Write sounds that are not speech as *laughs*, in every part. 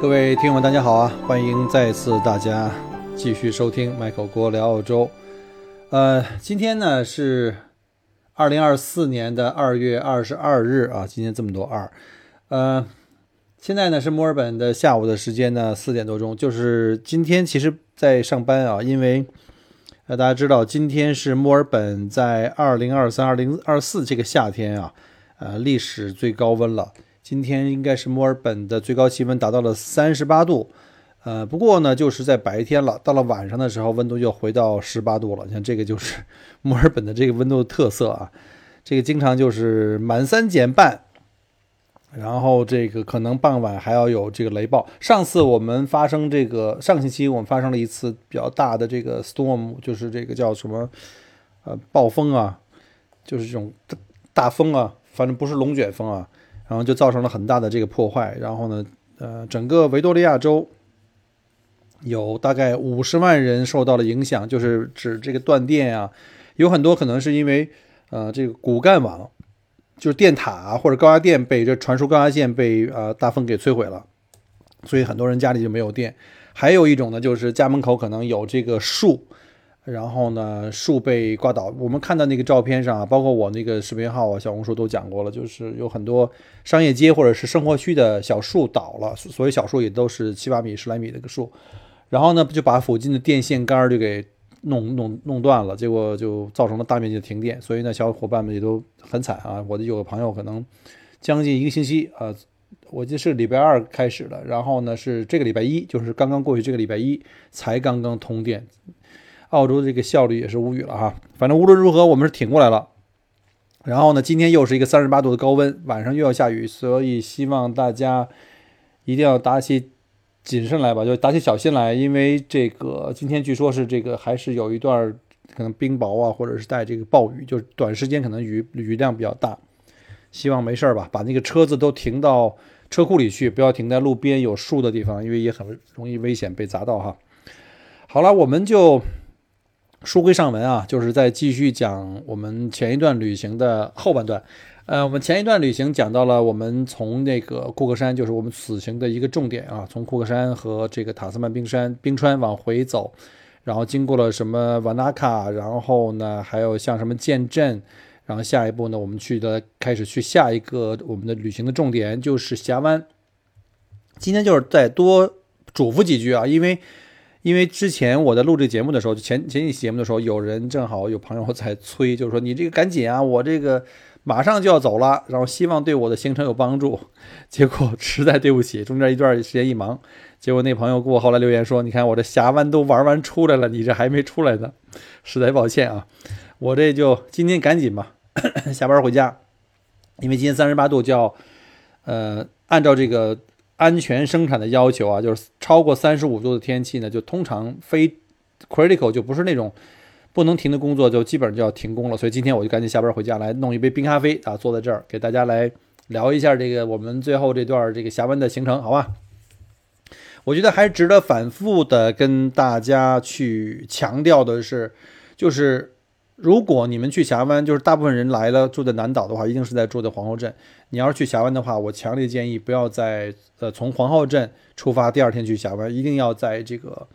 各位听友们，大家好啊！欢迎再次大家继续收听麦口郭聊澳洲。呃，今天呢是二零二四年的二月二十二日啊，今天这么多二。呃，现在呢是墨尔本的下午的时间呢，四点多钟。就是今天其实在上班啊，因为呃大家知道，今天是墨尔本在二零二三、二零二四这个夏天啊，呃历史最高温了。今天应该是墨尔本的最高气温达到了三十八度，呃，不过呢，就是在白天了，到了晚上的时候，温度又回到十八度了。像这个就是 *laughs* 墨尔本的这个温度的特色啊，这个经常就是满三减半，然后这个可能傍晚还要有这个雷暴。上次我们发生这个上星期我们发生了一次比较大的这个 storm，就是这个叫什么呃暴风啊，就是这种大风啊，反正不是龙卷风啊。然后就造成了很大的这个破坏，然后呢，呃，整个维多利亚州有大概五十万人受到了影响，就是指这个断电啊，有很多可能是因为呃这个骨干网，就是电塔啊或者高压电被这传输高压线被呃大风给摧毁了，所以很多人家里就没有电。还有一种呢，就是家门口可能有这个树。然后呢，树被刮倒。我们看到那个照片上啊，包括我那个视频号啊、小红书都讲过了，就是有很多商业街或者是生活区的小树倒了，所以小树也都是七八米、十来米的一个树。然后呢，就把附近的电线杆就给弄弄弄断了，结果就造成了大面积的停电。所以呢，小伙伴们也都很惨啊。我的有个朋友可能将近一个星期啊，我记得是礼拜二开始的，然后呢是这个礼拜一，就是刚刚过去这个礼拜一才刚刚通电。澳洲的这个效率也是无语了哈，反正无论如何我们是挺过来了。然后呢，今天又是一个三十八度的高温，晚上又要下雨，所以希望大家一定要打起谨慎来吧，就打起小心来，因为这个今天据说是这个还是有一段可能冰雹啊，或者是带这个暴雨，就是短时间可能雨雨量比较大。希望没事儿吧，把那个车子都停到车库里去，不要停在路边有树的地方，因为也很容易危险被砸到哈。好了，我们就。书归上文啊，就是在继续讲我们前一段旅行的后半段。呃，我们前一段旅行讲到了我们从那个库克山，就是我们此行的一个重点啊，从库克山和这个塔斯曼冰山冰川往回走，然后经过了什么瓦纳卡，然后呢还有像什么剑镇，然后下一步呢我们去的开始去下一个我们的旅行的重点就是峡湾。今天就是再多嘱咐几句啊，因为。因为之前我在录这节目的时候，就前前几期节目的时候，有人正好有朋友在催，*laughs* 就是说你这个赶紧啊，我这个马上就要走了，然后希望对我的行程有帮助。结果实在对不起，中间一段时间一忙，*laughs* 结果那朋友给我后来留言说，你看我这峡湾都玩完出来了，你这还没出来呢，*laughs* 实在抱歉啊，我这就今天赶紧吧，*coughs* 下班回家，因为今天三十八度，就要呃按照这个。安全生产的要求啊，就是超过三十五度的天气呢，就通常非 critical 就不是那种不能停的工作，就基本上就要停工了。所以今天我就赶紧下班回家来弄一杯冰咖啡啊，坐在这儿给大家来聊一下这个我们最后这段这个峡湾的行程，好吧？我觉得还值得反复的跟大家去强调的是，就是。如果你们去峡湾，就是大部分人来了住在南岛的话，一定是在住在皇后镇。你要是去峡湾的话，我强烈建议不要在呃从皇后镇出发，第二天去峡湾，一定要在这个，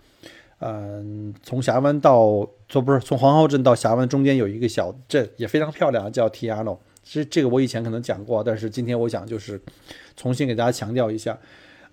嗯，从峡湾到从不是从皇后镇到峡湾中间有一个小镇，也非常漂亮，叫 Tiano。其实这个我以前可能讲过，但是今天我想就是重新给大家强调一下。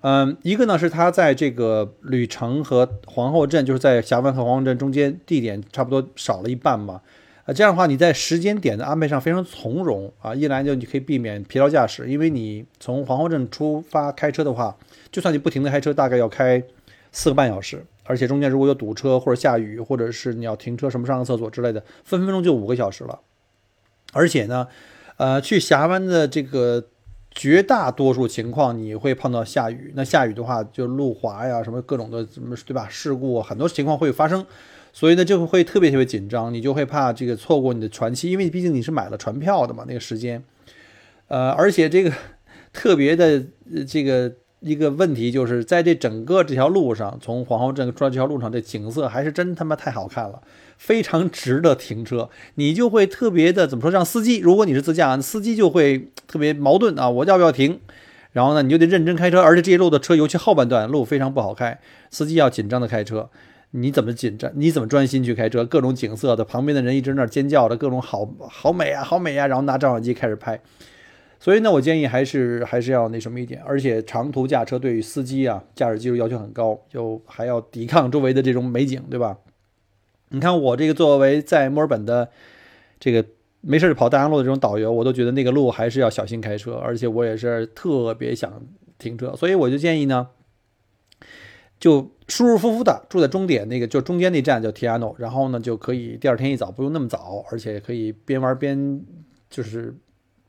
嗯，一个呢是它在这个旅程和皇后镇，就是在峡湾和皇后镇中间地点差不多少了一半嘛。啊，这样的话，你在时间点的安排上非常从容啊！一来就你可以避免疲劳驾驶，因为你从皇后镇出发开车的话，就算你不停的开车，大概要开四个半小时，而且中间如果有堵车或者下雨，或者是你要停车什么上个厕所之类的，分分钟就五个小时了。而且呢，呃，去峡湾的这个绝大多数情况你会碰到下雨，那下雨的话就路滑呀，什么各种的什么对吧？事故很多情况会发生，所以呢就会特别特别紧张，你就会怕这个错过你的船期，因为毕竟你是买了船票的嘛，那个时间，呃，而且这个特别的这个。一个问题就是在这整个这条路上，从皇后镇出来这条路上，这景色还是真他妈太好看了，非常值得停车。你就会特别的怎么说，让司机，如果你是自驾，司机就会特别矛盾啊，我要不要停？然后呢，你就得认真开车，而且这一路的车，尤其后半段路非常不好开，司机要紧张的开车。你怎么紧张？你怎么专心去开车？各种景色的，旁边的人一直那尖叫着，各种好好美啊，好美啊，然后拿照相机开始拍。所以呢，我建议还是还是要那什么一点，而且长途驾车对于司机啊，驾驶技术要求很高，就还要抵抗周围的这种美景，对吧？你看我这个作为在墨尔本的这个没事跑大洋路的这种导游，我都觉得那个路还是要小心开车，而且我也是特别想停车，所以我就建议呢，就舒舒服服的住在终点那个就中间那站叫 Tiano，然后呢就可以第二天一早不用那么早，而且可以边玩边就是。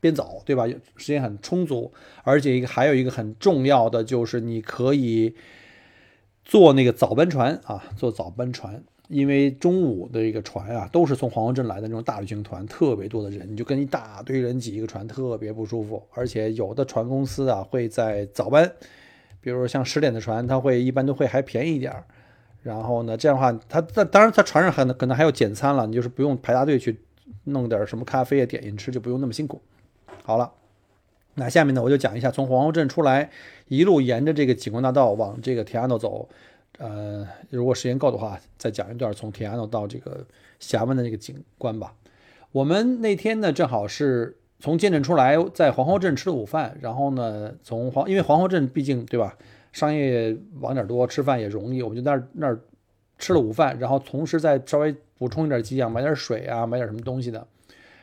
边走对吧？时间很充足，而且一个还有一个很重要的就是你可以坐那个早班船啊，坐早班船，因为中午的一个船啊都是从黄河镇来的那种大旅行团，特别多的人，你就跟一大堆人挤一个船，特别不舒服。而且有的船公司啊会在早班，比如像十点的船，它会一般都会还便宜一点儿。然后呢，这样的话，它在当然它船上还可能还有简餐了，你就是不用排大队去弄点什么咖啡啊点心吃，就不用那么辛苦。好了，那下面呢，我就讲一下从皇后镇出来，一路沿着这个景观大道往这个铁安诺走。呃，如果时间够的话，再讲一段从铁安诺到这个峡湾的这个景观吧。我们那天呢，正好是从建镇出来，在皇后镇吃了午饭，然后呢，从皇因为皇后镇毕竟对吧，商业网点多，吃饭也容易，我们就那儿那儿吃了午饭，然后同时再稍微补充一点给养，买点水啊，买点什么东西的，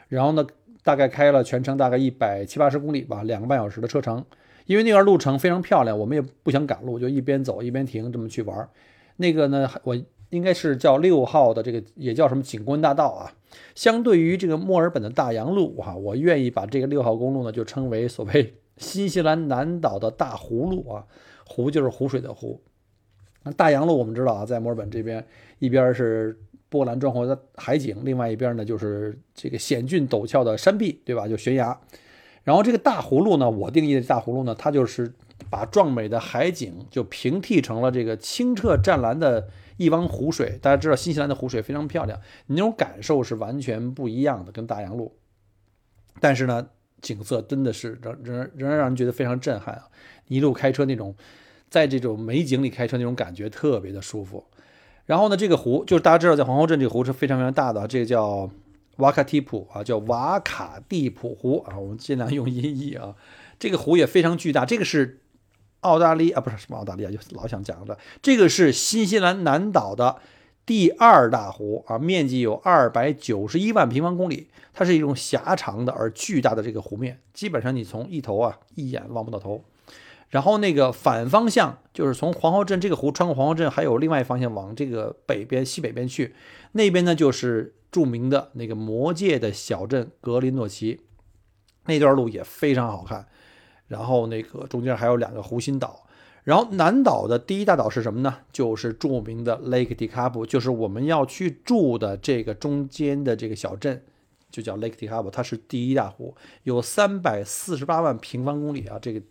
然后呢。大概开了全程大概一百七八十公里吧，两个半小时的车程。因为那段路程非常漂亮，我们也不想赶路，就一边走一边停，这么去玩。那个呢，我应该是叫六号的这个，也叫什么景观大道啊。相对于这个墨尔本的大洋路哈，我愿意把这个六号公路呢就称为所谓新西兰南岛的大湖路啊。湖就是湖水的湖。那大洋路我们知道啊，在墨尔本这边一边是。波澜壮阔的海景，另外一边呢就是这个险峻陡峭的山壁，对吧？就悬崖。然后这个大葫芦呢，我定义的大葫芦呢，它就是把壮美的海景就平替成了这个清澈湛蓝的一汪湖水。大家知道新西兰的湖水非常漂亮，那种感受是完全不一样的，跟大洋路。但是呢，景色真的是仍仍仍然让人觉得非常震撼啊！一路开车那种，在这种美景里开车那种感觉特别的舒服。然后呢，这个湖就是大家知道，在皇后镇这个湖是非常非常大的，这个叫瓦卡蒂普啊，叫瓦卡蒂普湖啊，我们尽量用音译啊。这个湖也非常巨大，这个是澳大利亚啊，不是什么澳大利亚，就老想讲的，这个是新西兰南岛的第二大湖啊，面积有二百九十一万平方公里，它是一种狭长的而巨大的这个湖面，基本上你从一头啊一眼望不到头。然后那个反方向就是从皇后镇这个湖穿过皇后镇，还有另外一方向往这个北边西北边去，那边呢就是著名的那个魔界的小镇格林诺奇，那段路也非常好看。然后那个中间还有两个湖心岛。然后南岛的第一大岛是什么呢？就是著名的 Lake d i c a b 就是我们要去住的这个中间的这个小镇，就叫 Lake d i c a b 它是第一大湖，有三百四十八万平方公里啊，这个。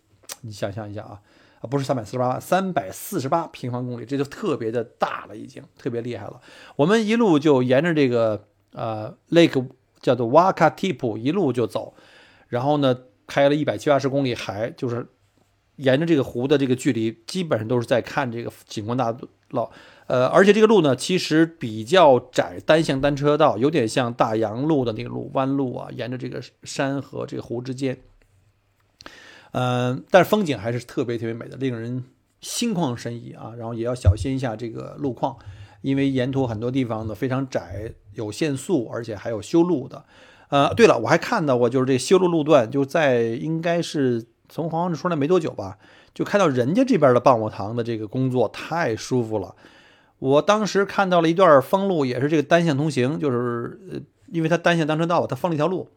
你想象一下啊，啊不是三百四十八万，三百四十八平方公里，这就特别的大了，已经特别厉害了。我们一路就沿着这个呃 lake 叫做 Waka Tip 一路就走，然后呢开了一百七八十公里，还就是沿着这个湖的这个距离，基本上都是在看这个景观大道。呃，而且这个路呢其实比较窄，单向单车道，有点像大洋路的那个路，弯路啊，沿着这个山和这个湖之间。嗯，但是风景还是特别特别美的，令人心旷神怡啊。然后也要小心一下这个路况，因为沿途很多地方呢非常窄，有限速，而且还有修路的。呃，对了，我还看到过，就是这修路路段就在应该是从黄河出来没多久吧，就看到人家这边的棒棒糖的这个工作太舒服了。我当时看到了一段封路，也是这个单向通行，就是呃，因为它单向单车道，它封了一条路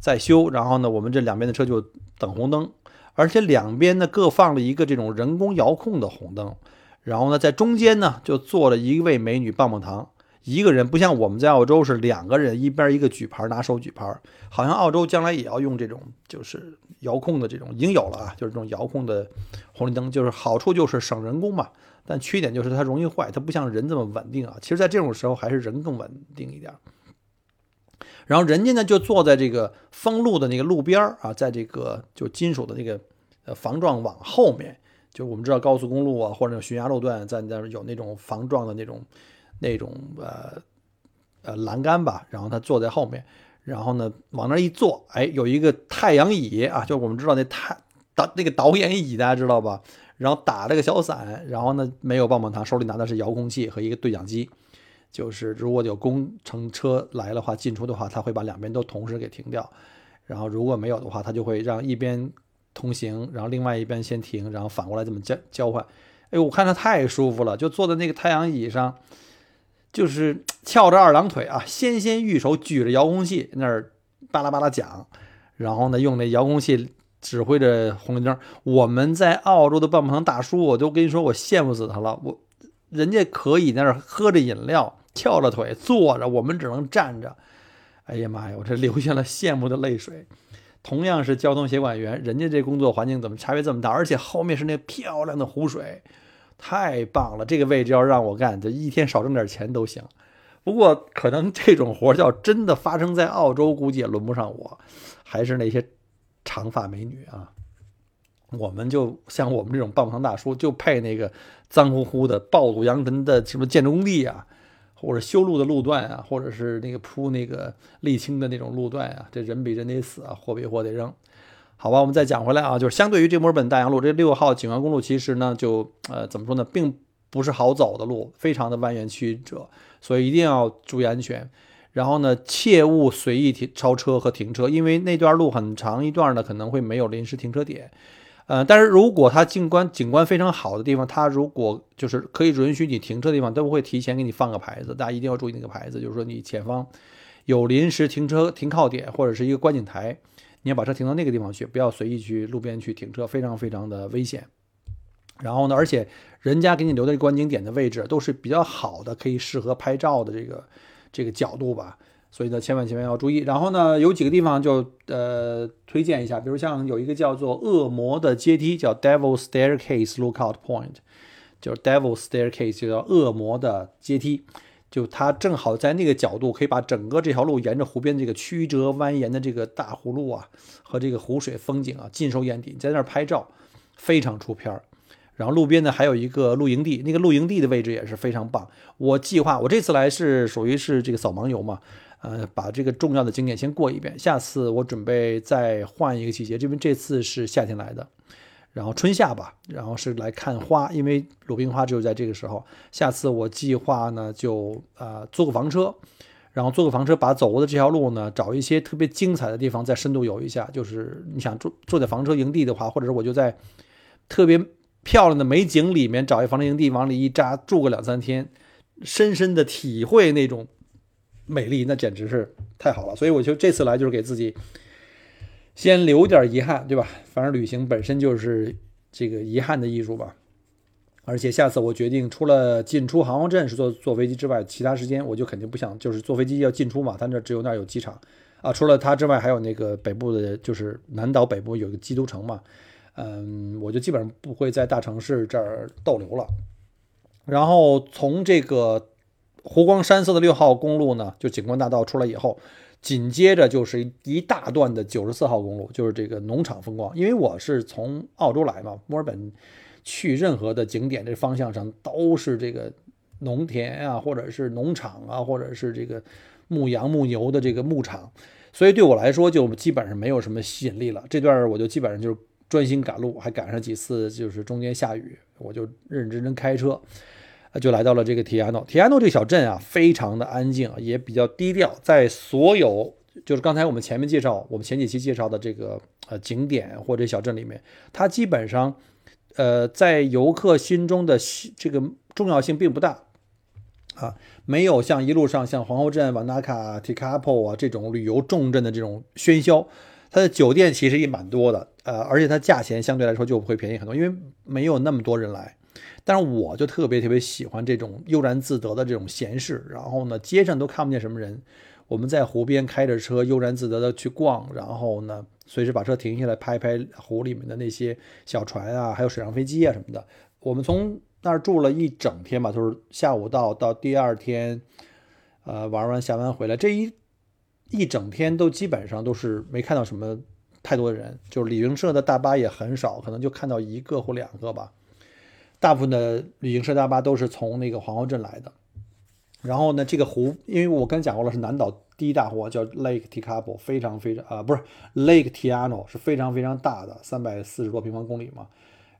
在修，然后呢，我们这两边的车就等红灯。而且两边呢各放了一个这种人工遥控的红灯，然后呢在中间呢就坐了一位美女棒棒糖。一个人不像我们在澳洲是两个人一边一个举牌拿手举牌，好像澳洲将来也要用这种就是遥控的这种已经有了啊，就是这种遥控的红绿灯，就是好处就是省人工嘛，但缺点就是它容易坏，它不像人这么稳定啊。其实，在这种时候还是人更稳定一点。然后人家呢就坐在这个封路的那个路边啊，在这个就金属的那个呃防撞网后面，就我们知道高速公路啊或者悬崖路段在那有那种防撞的那种。那种呃呃栏杆吧，然后他坐在后面，然后呢往那一坐，哎，有一个太阳椅啊，就我们知道那太导那个导演椅，大家知道吧？然后打了个小伞，然后呢没有棒棒糖，手里拿的是遥控器和一个对讲机，就是如果有工程车来的话进出的话，他会把两边都同时给停掉，然后如果没有的话，他就会让一边通行，然后另外一边先停，然后反过来这么交交换。哎，我看他太舒服了，就坐在那个太阳椅上。就是翘着二郎腿啊，纤纤玉手举着遥控器那儿巴拉巴拉讲，然后呢用那遥控器指挥着红绿灯。我们在澳洲的棒棒糖大叔，我都跟你说，我羡慕死他了。我人家可以在那儿喝着饮料，翘着腿坐着，我们只能站着。哎呀妈呀，我这流下了羡慕的泪水。同样是交通协管员，人家这工作环境怎么差别这么大？而且后面是那漂亮的湖水。太棒了！这个位置要让我干，就一天少挣点钱都行。不过可能这种活要真的发生在澳洲，估计也轮不上我。还是那些长发美女啊，我们就像我们这种棒棒糖大叔，就配那个脏乎乎的暴露扬尘的什么建筑工地啊，或者修路的路段啊，或者是那个铺那个沥青的那种路段啊，这人比人得死啊，货比货得扔。好吧，我们再讲回来啊，就是相对于这墨尔本大洋路，这六号景观公路其实呢，就呃怎么说呢，并不是好走的路，非常的蜿蜒曲折，所以一定要注意安全。然后呢，切勿随意停超车和停车，因为那段路很长一段呢，可能会没有临时停车点。呃，但是如果它景观景观非常好的地方，它如果就是可以允许你停车的地方，都会提前给你放个牌子，大家一定要注意那个牌子，就是说你前方有临时停车停靠点或者是一个观景台。你要把车停到那个地方去，不要随意去路边去停车，非常非常的危险。然后呢，而且人家给你留的观景点的位置都是比较好的，可以适合拍照的这个这个角度吧。所以呢，千万千万要注意。然后呢，有几个地方就呃推荐一下，比如像有一个叫做恶魔的阶梯，叫 Devil Staircase Lookout Point，就是 Devil Staircase 就叫恶魔的阶梯。就它正好在那个角度，可以把整个这条路沿着湖边这个曲折蜿蜒的这个大湖路啊，和这个湖水风景啊尽收眼底。在那儿拍照非常出片儿。然后路边呢还有一个露营地，那个露营地的位置也是非常棒。我计划我这次来是属于是这个扫盲游嘛，呃，把这个重要的景点先过一遍。下次我准备再换一个季节，因为这次是夏天来的。然后春夏吧，然后是来看花，因为鲁冰花只有在这个时候。下次我计划呢，就呃租个房车，然后租个房车，把走过的这条路呢，找一些特别精彩的地方再深度游一下。就是你想坐坐在房车营地的话，或者是我就在特别漂亮的美景里面找一房车营地，往里一扎住个两三天，深深的体会那种美丽，那简直是太好了。所以我就这次来就是给自己。先留点遗憾，对吧？反正旅行本身就是这个遗憾的艺术吧。而且下次我决定，除了进出航空镇是坐坐飞机之外，其他时间我就肯定不想，就是坐飞机要进出嘛。他那只有那儿有机场啊。除了它之外，还有那个北部的，就是南岛北部有个基督城嘛。嗯，我就基本上不会在大城市这儿逗留了。然后从这个湖光山色的六号公路呢，就景观大道出来以后。紧接着就是一大段的九十四号公路，就是这个农场风光。因为我是从澳洲来嘛，墨尔本去任何的景点这方向上都是这个农田啊，或者是农场啊，或者是这个牧羊牧牛的这个牧场，所以对我来说就基本上没有什么吸引力了。这段我就基本上就是专心赶路，还赶上几次就是中间下雨，我就认认真真开车。就来到了这个提亚诺，提亚诺这个小镇啊，非常的安静，也比较低调。在所有就是刚才我们前面介绍，我们前几期介绍的这个呃景点或者小镇里面，它基本上呃在游客心中的这个重要性并不大啊，没有像一路上像皇后镇、瓦纳卡、提卡普啊这种旅游重镇的这种喧嚣。它的酒店其实也蛮多的，呃，而且它价钱相对来说就会便宜很多，因为没有那么多人来。但是我就特别特别喜欢这种悠然自得的这种闲适，然后呢，街上都看不见什么人，我们在湖边开着车悠然自得的去逛，然后呢，随时把车停下来拍拍湖里面的那些小船啊，还有水上飞机啊什么的。我们从那儿住了一整天吧，就是下午到到第二天，呃，玩完下班回来，这一一整天都基本上都是没看到什么太多的人，就是旅行社的大巴也很少，可能就看到一个或两个吧。大部分的旅行社大巴都是从那个皇后镇来的。然后呢，这个湖，因为我刚才讲过了，是南岛第一大湖，叫 Lake Tikapo，非常非常啊，不是 Lake Tiano，是非常非常大的，三百四十多平方公里嘛。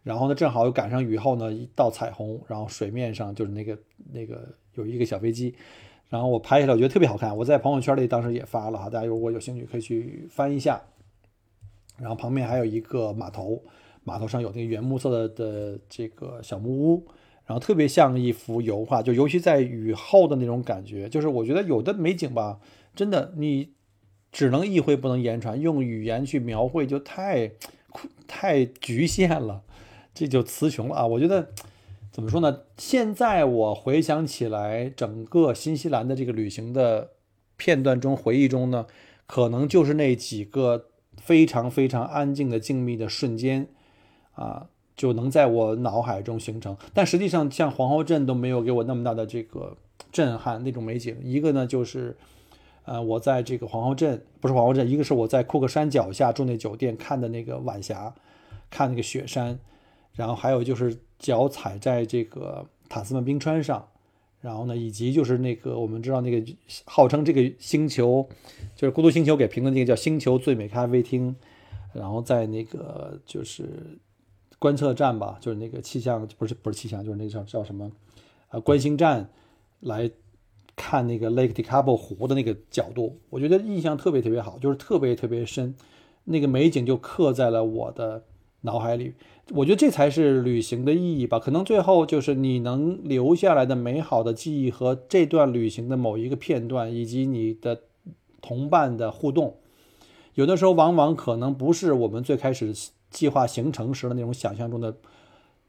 然后呢，正好又赶上雨后呢，一道彩虹，然后水面上就是那个那个有一个小飞机，然后我拍下来，我觉得特别好看。我在朋友圈里当时也发了哈，大家如果有兴趣可以去翻一下。然后旁边还有一个码头，码头上有那个原木色的的这个小木屋，然后特别像一幅油画，就尤其在雨后的那种感觉，就是我觉得有的美景吧，真的你只能意会不能言传，用语言去描绘就太 *laughs* 太局限了。这就词穷了啊！我觉得怎么说呢？现在我回想起来，整个新西兰的这个旅行的片段中，回忆中呢，可能就是那几个非常非常安静的静谧的瞬间啊，就能在我脑海中形成。但实际上，像皇后镇都没有给我那么大的这个震撼那种美景。一个呢，就是呃，我在这个皇后镇，不是皇后镇，一个是我在库克山脚下住那酒店看的那个晚霞，看那个雪山。然后还有就是脚踩在这个塔斯曼冰川上，然后呢，以及就是那个我们知道那个号称这个星球就是孤独星球给评的那个叫星球最美咖啡厅，然后在那个就是观测站吧，就是那个气象不是不是气象，就是那叫叫什么呃观星站来看那个 Lake Tikapo 湖的那个角度，我觉得印象特别特别好，就是特别特别深，那个美景就刻在了我的。脑海里，我觉得这才是旅行的意义吧。可能最后就是你能留下来的美好的记忆和这段旅行的某一个片段，以及你的同伴的互动。有的时候，往往可能不是我们最开始计划行程时的那种想象中的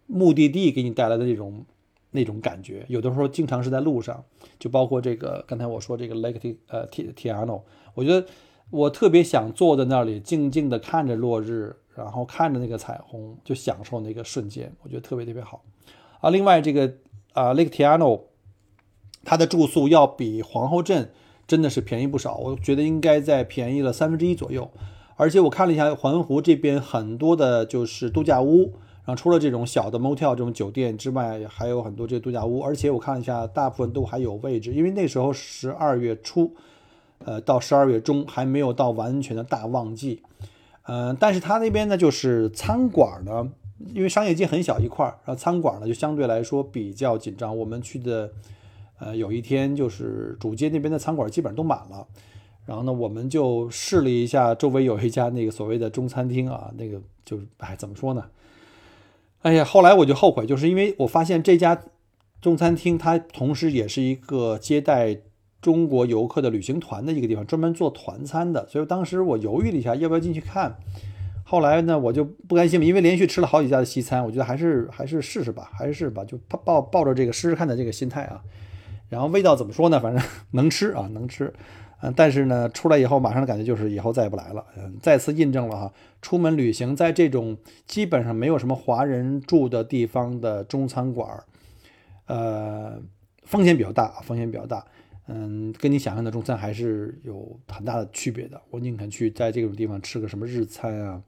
目的地给你带来的那种那种感觉。有的时候，经常是在路上，就包括这个刚才我说这个 Lake T 呃 T Tiano，我觉得我特别想坐在那里，静静的看着落日。然后看着那个彩虹，就享受那个瞬间，我觉得特别特别好啊。另外，这个啊，Lake Tiano，它的住宿要比皇后镇真的是便宜不少，我觉得应该在便宜了三分之一左右。而且我看了一下环湖这边很多的就是度假屋，然后除了这种小的 motel 这种酒店之外，还有很多这度假屋。而且我看了一下，大部分都还有位置，因为那时候十二月初，呃，到十二月中还没有到完全的大旺季。嗯，但是他那边呢，就是餐馆呢，因为商业街很小一块儿，然后餐馆呢就相对来说比较紧张。我们去的，呃，有一天就是主街那边的餐馆基本上都满了，然后呢，我们就试了一下周围有一家那个所谓的中餐厅啊，那个就是哎怎么说呢？哎呀，后来我就后悔，就是因为我发现这家中餐厅它同时也是一个接待。中国游客的旅行团的一个地方，专门做团餐的，所以当时我犹豫了一下，要不要进去看。后来呢，我就不甘心嘛，因为连续吃了好几家的西餐，我觉得还是还是试试吧，还是试吧，就抱抱着这个试试看的这个心态啊。然后味道怎么说呢？反正 *laughs* 能吃啊，能吃。嗯，但是呢，出来以后马上的感觉就是以后再也不来了。嗯，再次印证了哈，出门旅行在这种基本上没有什么华人住的地方的中餐馆，呃，风险比较大，风险比较大。嗯，跟你想象的中餐还是有很大的区别的。我宁肯去在这种地方吃个什么日餐啊，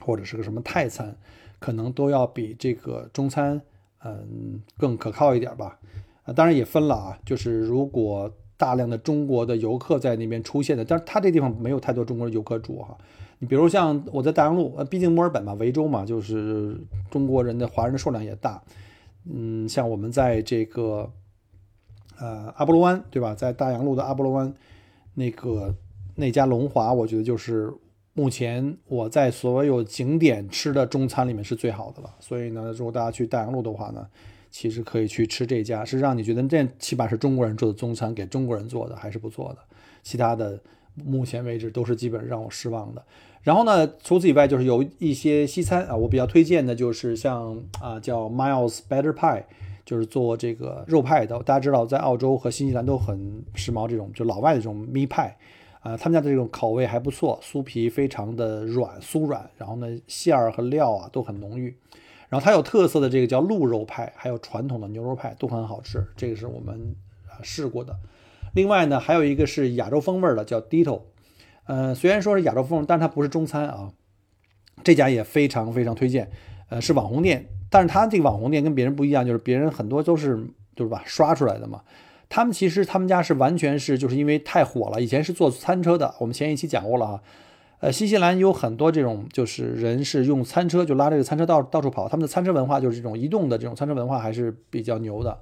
或者是个什么泰餐，可能都要比这个中餐，嗯，更可靠一点吧。啊，当然也分了啊，就是如果大量的中国的游客在那边出现的，但是他这地方没有太多中国游客住哈。你比如像我在大洋路，呃，毕竟墨尔本嘛，维州嘛，就是中国人的华人的数量也大。嗯，像我们在这个。呃，阿波罗湾对吧？在大洋路的阿波罗湾，那个那家龙华，我觉得就是目前我在所有景点吃的中餐里面是最好的了。所以呢，如果大家去大洋路的话呢，其实可以去吃这家，是让你觉得这起码是中国人做的中餐，给中国人做的还是不错的。其他的目前为止都是基本让我失望的。然后呢，除此以外就是有一些西餐啊，我比较推荐的就是像啊叫 Miles Better Pie，就是做这个肉派的。大家知道在澳洲和新西兰都很时髦这种就老外的这种米派啊，他们家的这种口味还不错，酥皮非常的软酥软，然后呢馅儿和料啊都很浓郁。然后它有特色的这个叫鹿肉派，还有传统的牛肉派都很好吃，这个是我们啊试过的。另外呢，还有一个是亚洲风味的，叫 Ditto。呃，虽然说是亚洲风，但是它不是中餐啊。这家也非常非常推荐，呃，是网红店，但是它这个网红店跟别人不一样，就是别人很多都是就是吧刷出来的嘛。他们其实他们家是完全是就是因为太火了，以前是做餐车的，我们前一期讲过了啊。呃，新西兰有很多这种就是人是用餐车就拉这个餐车到到处跑，他们的餐车文化就是这种移动的这种餐车文化还是比较牛的。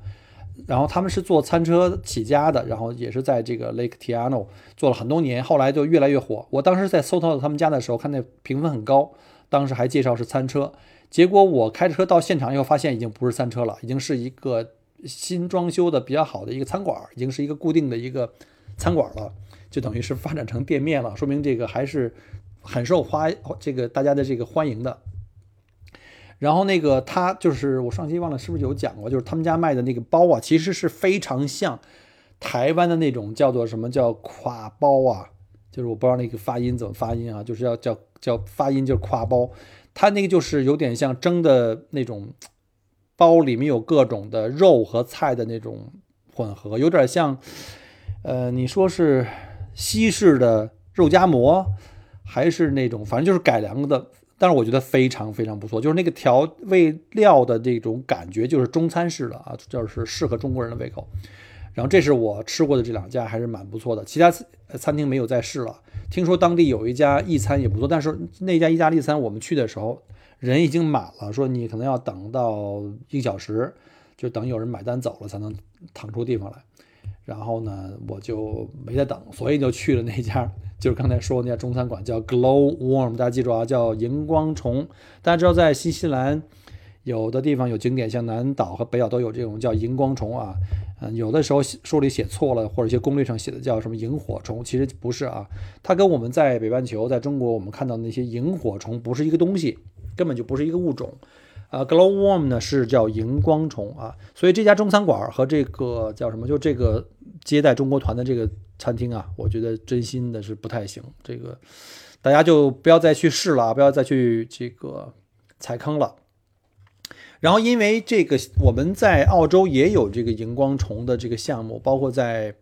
然后他们是做餐车起家的，然后也是在这个 Lake Tiano 做了很多年，后来就越来越火。我当时在搜到他们家的时候，看那评分很高，当时还介绍是餐车。结果我开车到现场以后，发现已经不是餐车了，已经是一个新装修的比较好的一个餐馆，已经是一个固定的一个餐馆了，就等于是发展成店面了，说明这个还是很受欢这个大家的这个欢迎的。然后那个他就是我上期忘了是不是有讲过，就是他们家卖的那个包啊，其实是非常像台湾的那种叫做什么叫垮包啊，就是我不知道那个发音怎么发音啊，就是要叫叫发音就是垮包，它那个就是有点像蒸的那种包，里面有各种的肉和菜的那种混合，有点像呃你说是西式的肉夹馍，还是那种反正就是改良的。但是我觉得非常非常不错，就是那个调味料的这种感觉，就是中餐式的啊，就是适合中国人的胃口。然后这是我吃过的这两家，还是蛮不错的。其他餐厅没有再试了。听说当地有一家意餐也不错，但是那家意大利餐我们去的时候人已经满了，说你可能要等到一小时，就等有人买单走了才能腾出地方来。然后呢，我就没再等，所以就去了那家。就是刚才说那家中餐馆叫 Glow Worm，大家记住啊，叫荧光虫。大家知道在新西兰有的地方有景点，像南岛和北岛都有这种叫荧光虫啊。嗯，有的时候书里写错了，或者一些攻略上写的叫什么萤火虫，其实不是啊。它跟我们在北半球，在中国我们看到那些萤火虫不是一个东西，根本就不是一个物种。啊，Glow Worm 呢是叫荧光虫啊。所以这家中餐馆和这个叫什么，就这个接待中国团的这个。餐厅啊，我觉得真心的是不太行，这个大家就不要再去试了啊，不要再去这个踩坑了。然后因为这个我们在澳洲也有这个荧光虫的这个项目，包括在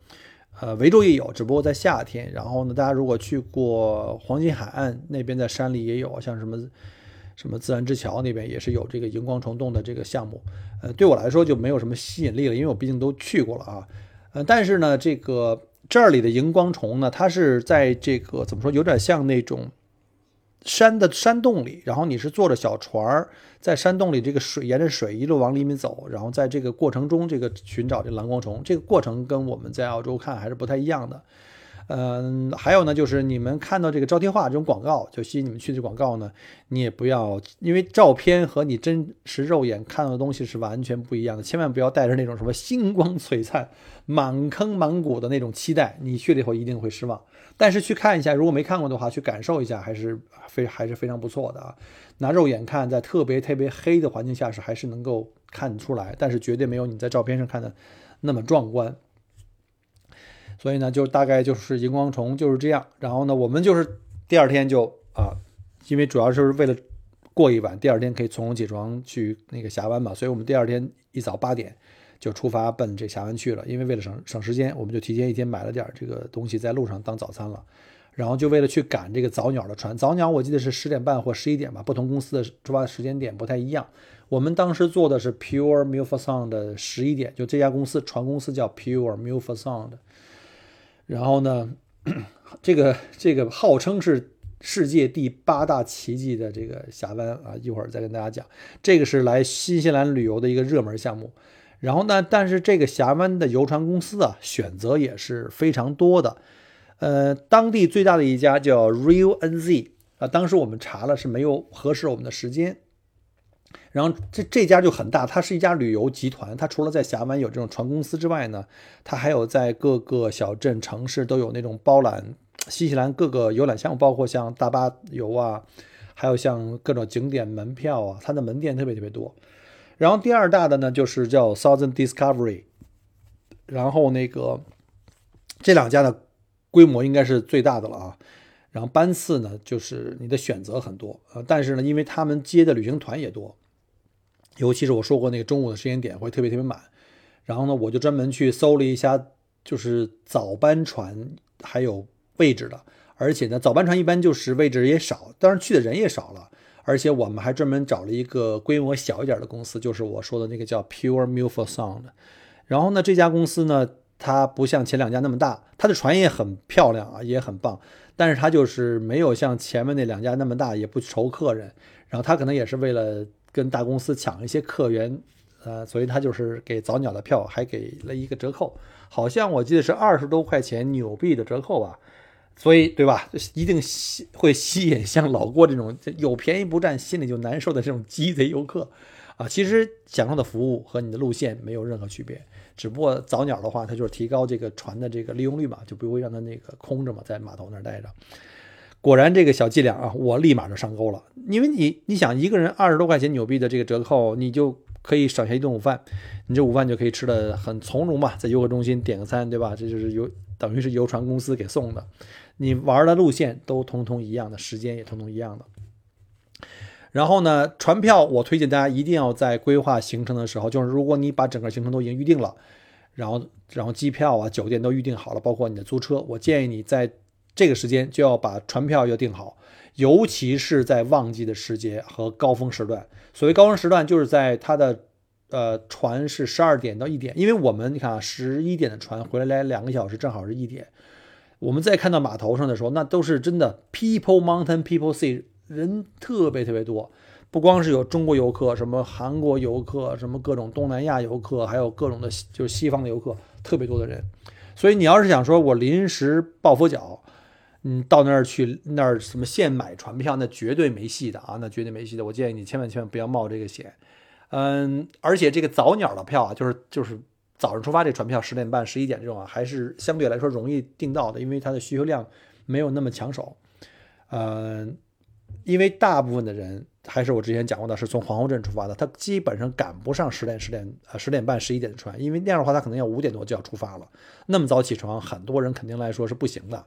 呃维州也有，只不过在夏天。然后呢，大家如果去过黄金海岸那边，在山里也有，像什么什么自然之桥那边也是有这个荧光虫洞的这个项目。呃，对我来说就没有什么吸引力了，因为我毕竟都去过了啊。呃，但是呢，这个。这里的荧光虫呢，它是在这个怎么说，有点像那种山的山洞里，然后你是坐着小船儿在山洞里，这个水沿着水一路往里面走，然后在这个过程中，这个寻找这蓝光虫，这个过程跟我们在澳洲看还是不太一样的。嗯，还有呢，就是你们看到这个招贴画这种广告，就吸引你们去的广告呢，你也不要，因为照片和你真实肉眼看到的东西是完全不一样的，千万不要带着那种什么星光璀璨、满坑满谷的那种期待，你去了以后一定会失望。但是去看一下，如果没看过的话，去感受一下，还是非还是非常不错的啊。拿肉眼看，在特别特别黑的环境下是还是能够看出来，但是绝对没有你在照片上看的那么壮观。所以呢，就大概就是荧光虫就是这样。然后呢，我们就是第二天就啊，因为主要就是为了过一晚，第二天可以从容起床去那个峡湾嘛。所以我们第二天一早八点就出发奔这峡湾去了。因为为了省省时间，我们就提前一天买了点这个东西在路上当早餐了。然后就为了去赶这个早鸟的船，早鸟我记得是十点半或十一点吧，不同公司的出发的时间点不太一样。我们当时坐的是 Pure Milford Sound 的十一点，就这家公司船公司叫 Pure Milford Sound。然后呢，这个这个号称是世界第八大奇迹的这个峡湾啊，一会儿再跟大家讲。这个是来新西兰旅游的一个热门项目。然后呢，但是这个峡湾的游船公司啊，选择也是非常多的。呃，当地最大的一家叫 Real NZ 啊，当时我们查了是没有合适我们的时间。然后这这家就很大，它是一家旅游集团。它除了在峡湾有这种船公司之外呢，它还有在各个小镇城市都有那种包揽新西兰各个游览项目，包括像大巴游啊，还有像各种景点门票啊，它的门店特别特别多。然后第二大的呢，就是叫 Southern Discovery，然后那个这两家的规模应该是最大的了啊。然后班次呢，就是你的选择很多，呃，但是呢，因为他们接的旅行团也多，尤其是我说过那个中午的时间点会特别特别满。然后呢，我就专门去搜了一下，就是早班船还有位置的，而且呢，早班船一般就是位置也少，当然去的人也少了。而且我们还专门找了一个规模小一点的公司，就是我说的那个叫 Pure m u f o Sound。然后呢，这家公司呢，它不像前两家那么大，它的船也很漂亮啊，也很棒。但是它就是没有像前面那两家那么大，也不愁客人。然后它可能也是为了跟大公司抢一些客源，呃，所以他就是给早鸟的票还给了一个折扣，好像我记得是二十多块钱纽币的折扣吧。所以，对吧？一定吸会吸引像老郭这种有便宜不占、心里就难受的这种鸡贼游客啊。其实享受的服务和你的路线没有任何区别，只不过早鸟的话，它就是提高这个船的这个利用率嘛，就不会让它那个空着嘛，在码头那儿待着。果然，这个小伎俩啊，我立马就上钩了。因为你，你想一个人二十多块钱纽币的这个折扣，你就可以省下一顿午饭，你这午饭就可以吃的很从容嘛，在游客中心点个餐，对吧？这就是游，等于是游船公司给送的。你玩的路线都通通一样的，时间也通通一样的。然后呢，船票我推荐大家一定要在规划行程的时候，就是如果你把整个行程都已经预定了，然后然后机票啊、酒店都预定好了，包括你的租车，我建议你在这个时间就要把船票要订好，尤其是在旺季的时节和高峰时段。所谓高峰时段，就是在它的呃船是十二点到一点，因为我们你看啊，十一点的船回来两个小时，正好是一点。我们再看到码头上的时候，那都是真的 people mountain people sea，人特别特别多。不光是有中国游客，什么韩国游客，什么各种东南亚游客，还有各种的，就是西方的游客，特别多的人。所以你要是想说我临时抱佛脚，嗯，到那儿去那儿什么现买船票，那绝对没戏的啊，那绝对没戏的。我建议你千万千万不要冒这个险。嗯，而且这个早鸟的票啊，就是就是。早上出发这船票十点半、十一点这种啊，还是相对来说容易订到的，因为它的需求量没有那么抢手。嗯，因为大部分的人还是我之前讲过的，是从皇后镇出发的，他基本上赶不上十点、十点呃十点半、十一点的船，因为那样的话他可能要五点多就要出发了。那么早起床，很多人肯定来说是不行的。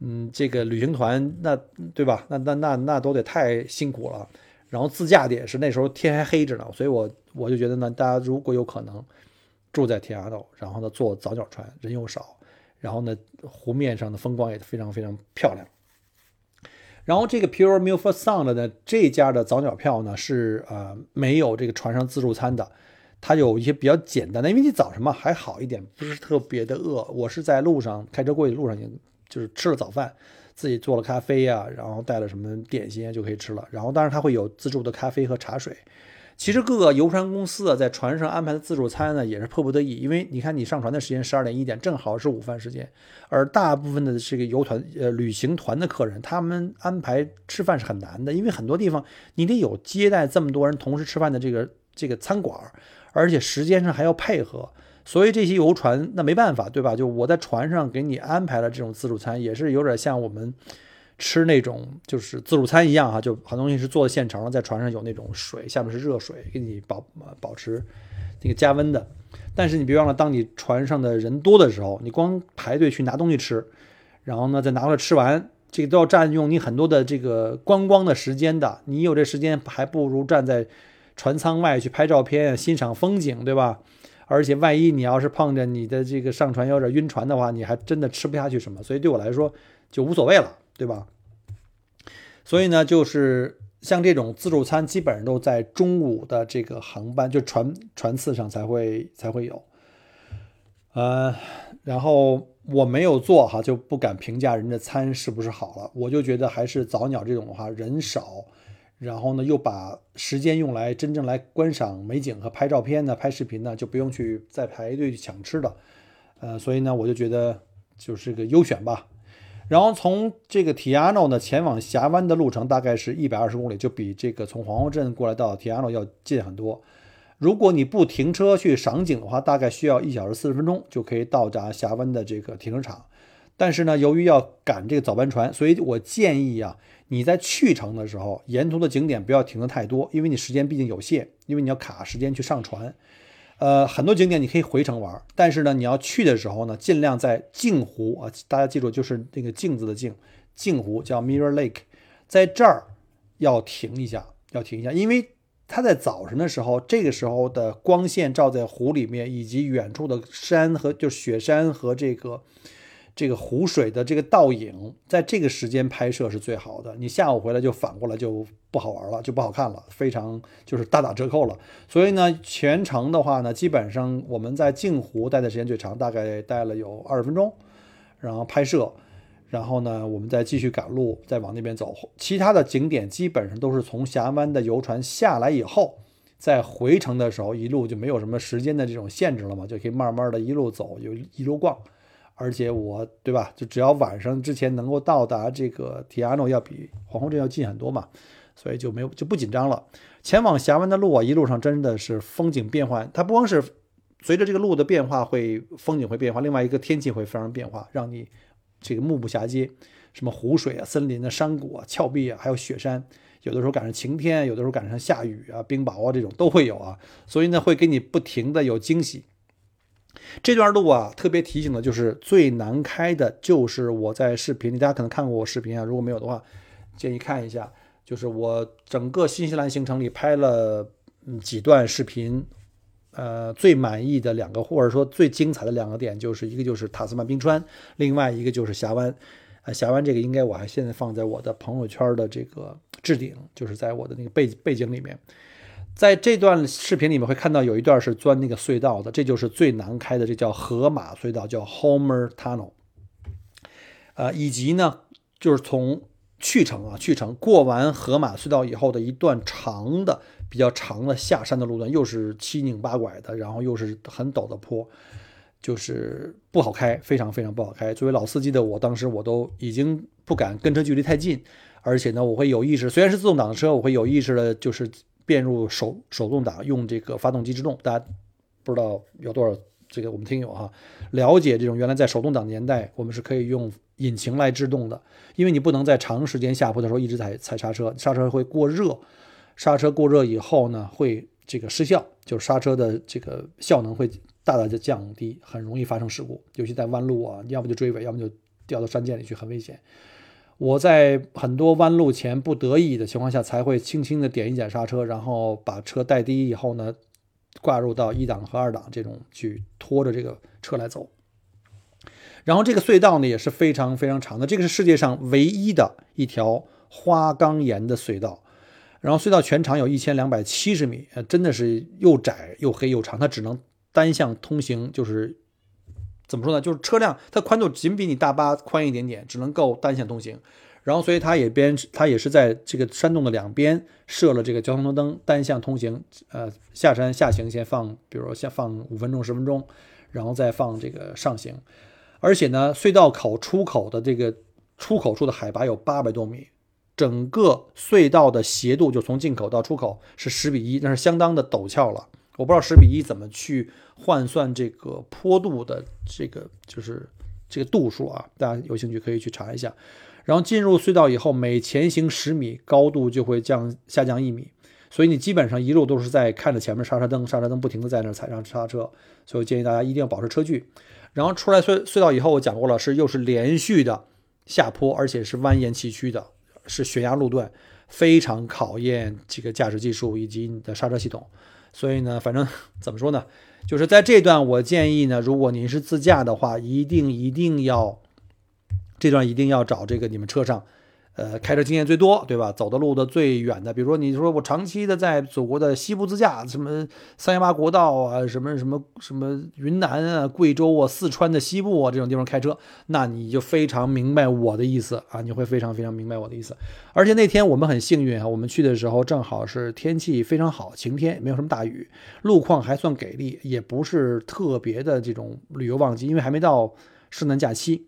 嗯，这个旅行团那对吧？那那那那都得太辛苦了。然后自驾的也是那时候天还黑着呢，所以我我就觉得呢，大家如果有可能。住在天涯岛，然后呢坐早鸟船，人又少，然后呢湖面上的风光也非常非常漂亮。然后这个 Pure Milford Sound 呢这家的早鸟票呢是呃没有这个船上自助餐的，它有一些比较简单的，因为你早晨嘛还好一点，不是特别的饿。我是在路上开车过去路上，就是吃了早饭，自己做了咖啡呀，然后带了什么点心就可以吃了。然后当然它会有自助的咖啡和茶水。其实各个游船公司啊，在船上安排的自助餐呢，也是迫不得已。因为你看，你上船的时间十二点一点，正好是午饭时间，而大部分的这个游团呃旅行团的客人，他们安排吃饭是很难的，因为很多地方你得有接待这么多人同时吃饭的这个这个餐馆，而且时间上还要配合，所以这些游船那没办法，对吧？就我在船上给你安排了这种自助餐，也是有点像我们。吃那种就是自助餐一样哈，就很多东西是做的现成的，在船上有那种水，下面是热水，给你保保持那个加温的。但是你别忘了，当你船上的人多的时候，你光排队去拿东西吃，然后呢再拿过来吃完，这个都要占用你很多的这个观光的时间的。你有这时间，还不如站在船舱外去拍照片、欣赏风景，对吧？而且万一你要是碰着你的这个上船有点晕船的话，你还真的吃不下去什么。所以对我来说就无所谓了。对吧？所以呢，就是像这种自助餐，基本上都在中午的这个航班，就船船次上才会才会有。呃，然后我没有做哈，就不敢评价人家餐是不是好了。我就觉得还是早鸟这种的话，人少，然后呢又把时间用来真正来观赏美景和拍照片呢、拍视频呢，就不用去再排队去抢吃的。呃，所以呢，我就觉得就是个优选吧。然后从这个提亚诺呢前往峡湾的路程大概是一百二十公里，就比这个从皇后镇过来到提亚诺要近很多。如果你不停车去赏景的话，大概需要一小时四十分钟就可以到达峡湾的这个停车场。但是呢，由于要赶这个早班船，所以我建议啊，你在去程的时候，沿途的景点不要停的太多，因为你时间毕竟有限，因为你要卡时间去上船。呃，很多景点你可以回程玩，但是呢，你要去的时候呢，尽量在镜湖啊，大家记住，就是那个镜子的镜，镜湖叫 Mirror Lake，在这儿要停一下，要停一下，因为它在早晨的时候，这个时候的光线照在湖里面，以及远处的山和就是雪山和这个。这个湖水的这个倒影，在这个时间拍摄是最好的。你下午回来就反过来就不好玩了，就不好看了，非常就是大打折扣了。所以呢，全程的话呢，基本上我们在镜湖待的时间最长，大概待了有二十分钟，然后拍摄，然后呢，我们再继续赶路，再往那边走。其他的景点基本上都是从峡湾的游船下来以后，在回程的时候，一路就没有什么时间的这种限制了嘛，就可以慢慢的一路走，就一路逛。而且我对吧？就只要晚上之前能够到达这个提亚诺，要比皇后镇要近很多嘛，所以就没有就不紧张了。前往峡湾的路啊，一路上真的是风景变幻。它不光是随着这个路的变化会风景会变化，另外一个天气会发生变化，让你这个目不暇接。什么湖水啊、森林啊、山谷啊、峭壁啊，还有雪山，有的时候赶上晴天，有的时候赶上下雨啊、冰雹啊，这种都会有啊。所以呢，会给你不停的有惊喜。这段路啊，特别提醒的就是最难开的，就是我在视频里，大家可能看过我视频啊，如果没有的话，建议看一下。就是我整个新西兰行程里拍了几段视频，呃，最满意的两个或者说最精彩的两个点，就是一个就是塔斯曼冰川，另外一个就是峡湾。呃，峡湾这个应该我还现在放在我的朋友圈的这个置顶，就是在我的那个背背景里面。在这段视频里面会看到有一段是钻那个隧道的，这就是最难开的，这叫河马隧道，叫 Homer Tunnel。呃，以及呢，就是从去程啊，去程过完河马隧道以后的一段长的、比较长的下山的路段，又是七拧八拐的，然后又是很陡的坡，就是不好开，非常非常不好开。作为老司机的我，当时我都已经不敢跟车距离太近，而且呢，我会有意识，虽然是自动挡的车，我会有意识的，就是。变入手手动挡，用这个发动机制动。大家不知道有多少这个我们听友哈了解这种原来在手动挡年代，我们是可以用引擎来制动的，因为你不能在长时间下坡的时候一直踩踩刹车，刹车会过热，刹车过热以后呢会这个失效，就是刹车的这个效能会大大的降低，很容易发生事故，尤其在弯路啊，你要么就追尾，要么就掉到山涧里去，很危险。我在很多弯路前不得已的情况下，才会轻轻的点一点刹车，然后把车带低以后呢，挂入到一档和二档这种去拖着这个车来走。然后这个隧道呢也是非常非常长的，这个是世界上唯一的一条花岗岩的隧道。然后隧道全长有一千两百七十米，真的是又窄又黑又长，它只能单向通行，就是。怎么说呢？就是车辆它宽度仅比你大巴宽一点点，只能够单线通行。然后，所以它也边它也是在这个山洞的两边设了这个交通灯，单向通行。呃，下山下行先放，比如说先放五分钟十分钟，然后再放这个上行。而且呢，隧道口出口的这个出口处的海拔有八百多米，整个隧道的斜度就从进口到出口是十比一，那是相当的陡峭了。我不知道十比一怎么去换算这个坡度的这个就是这个度数啊，大家有兴趣可以去查一下。然后进入隧道以后，每前行十米，高度就会降下降一米，所以你基本上一路都是在看着前面刹车灯，刹车灯不停的在那踩上刹车，所以建议大家一定要保持车距。然后出来隧隧道以后，我讲过了，是又是连续的下坡，而且是蜿蜒崎岖的，是悬崖路段，非常考验这个驾驶技术以及你的刹车系统。所以呢，反正 *laughs* 怎么说呢，就是在这段，我建议呢，如果您是自驾的话，一定一定要这段一定要找这个你们车上。呃，开车经验最多，对吧？走的路的最远的，比如说你说我长期的在祖国的西部自驾，什么三幺八国道啊，什么什么什么云南啊、贵州啊、四川的西部啊这种地方开车，那你就非常明白我的意思啊，你会非常非常明白我的意思。而且那天我们很幸运啊，我们去的时候正好是天气非常好，晴天，没有什么大雨，路况还算给力，也不是特别的这种旅游旺季，因为还没到圣诞假期。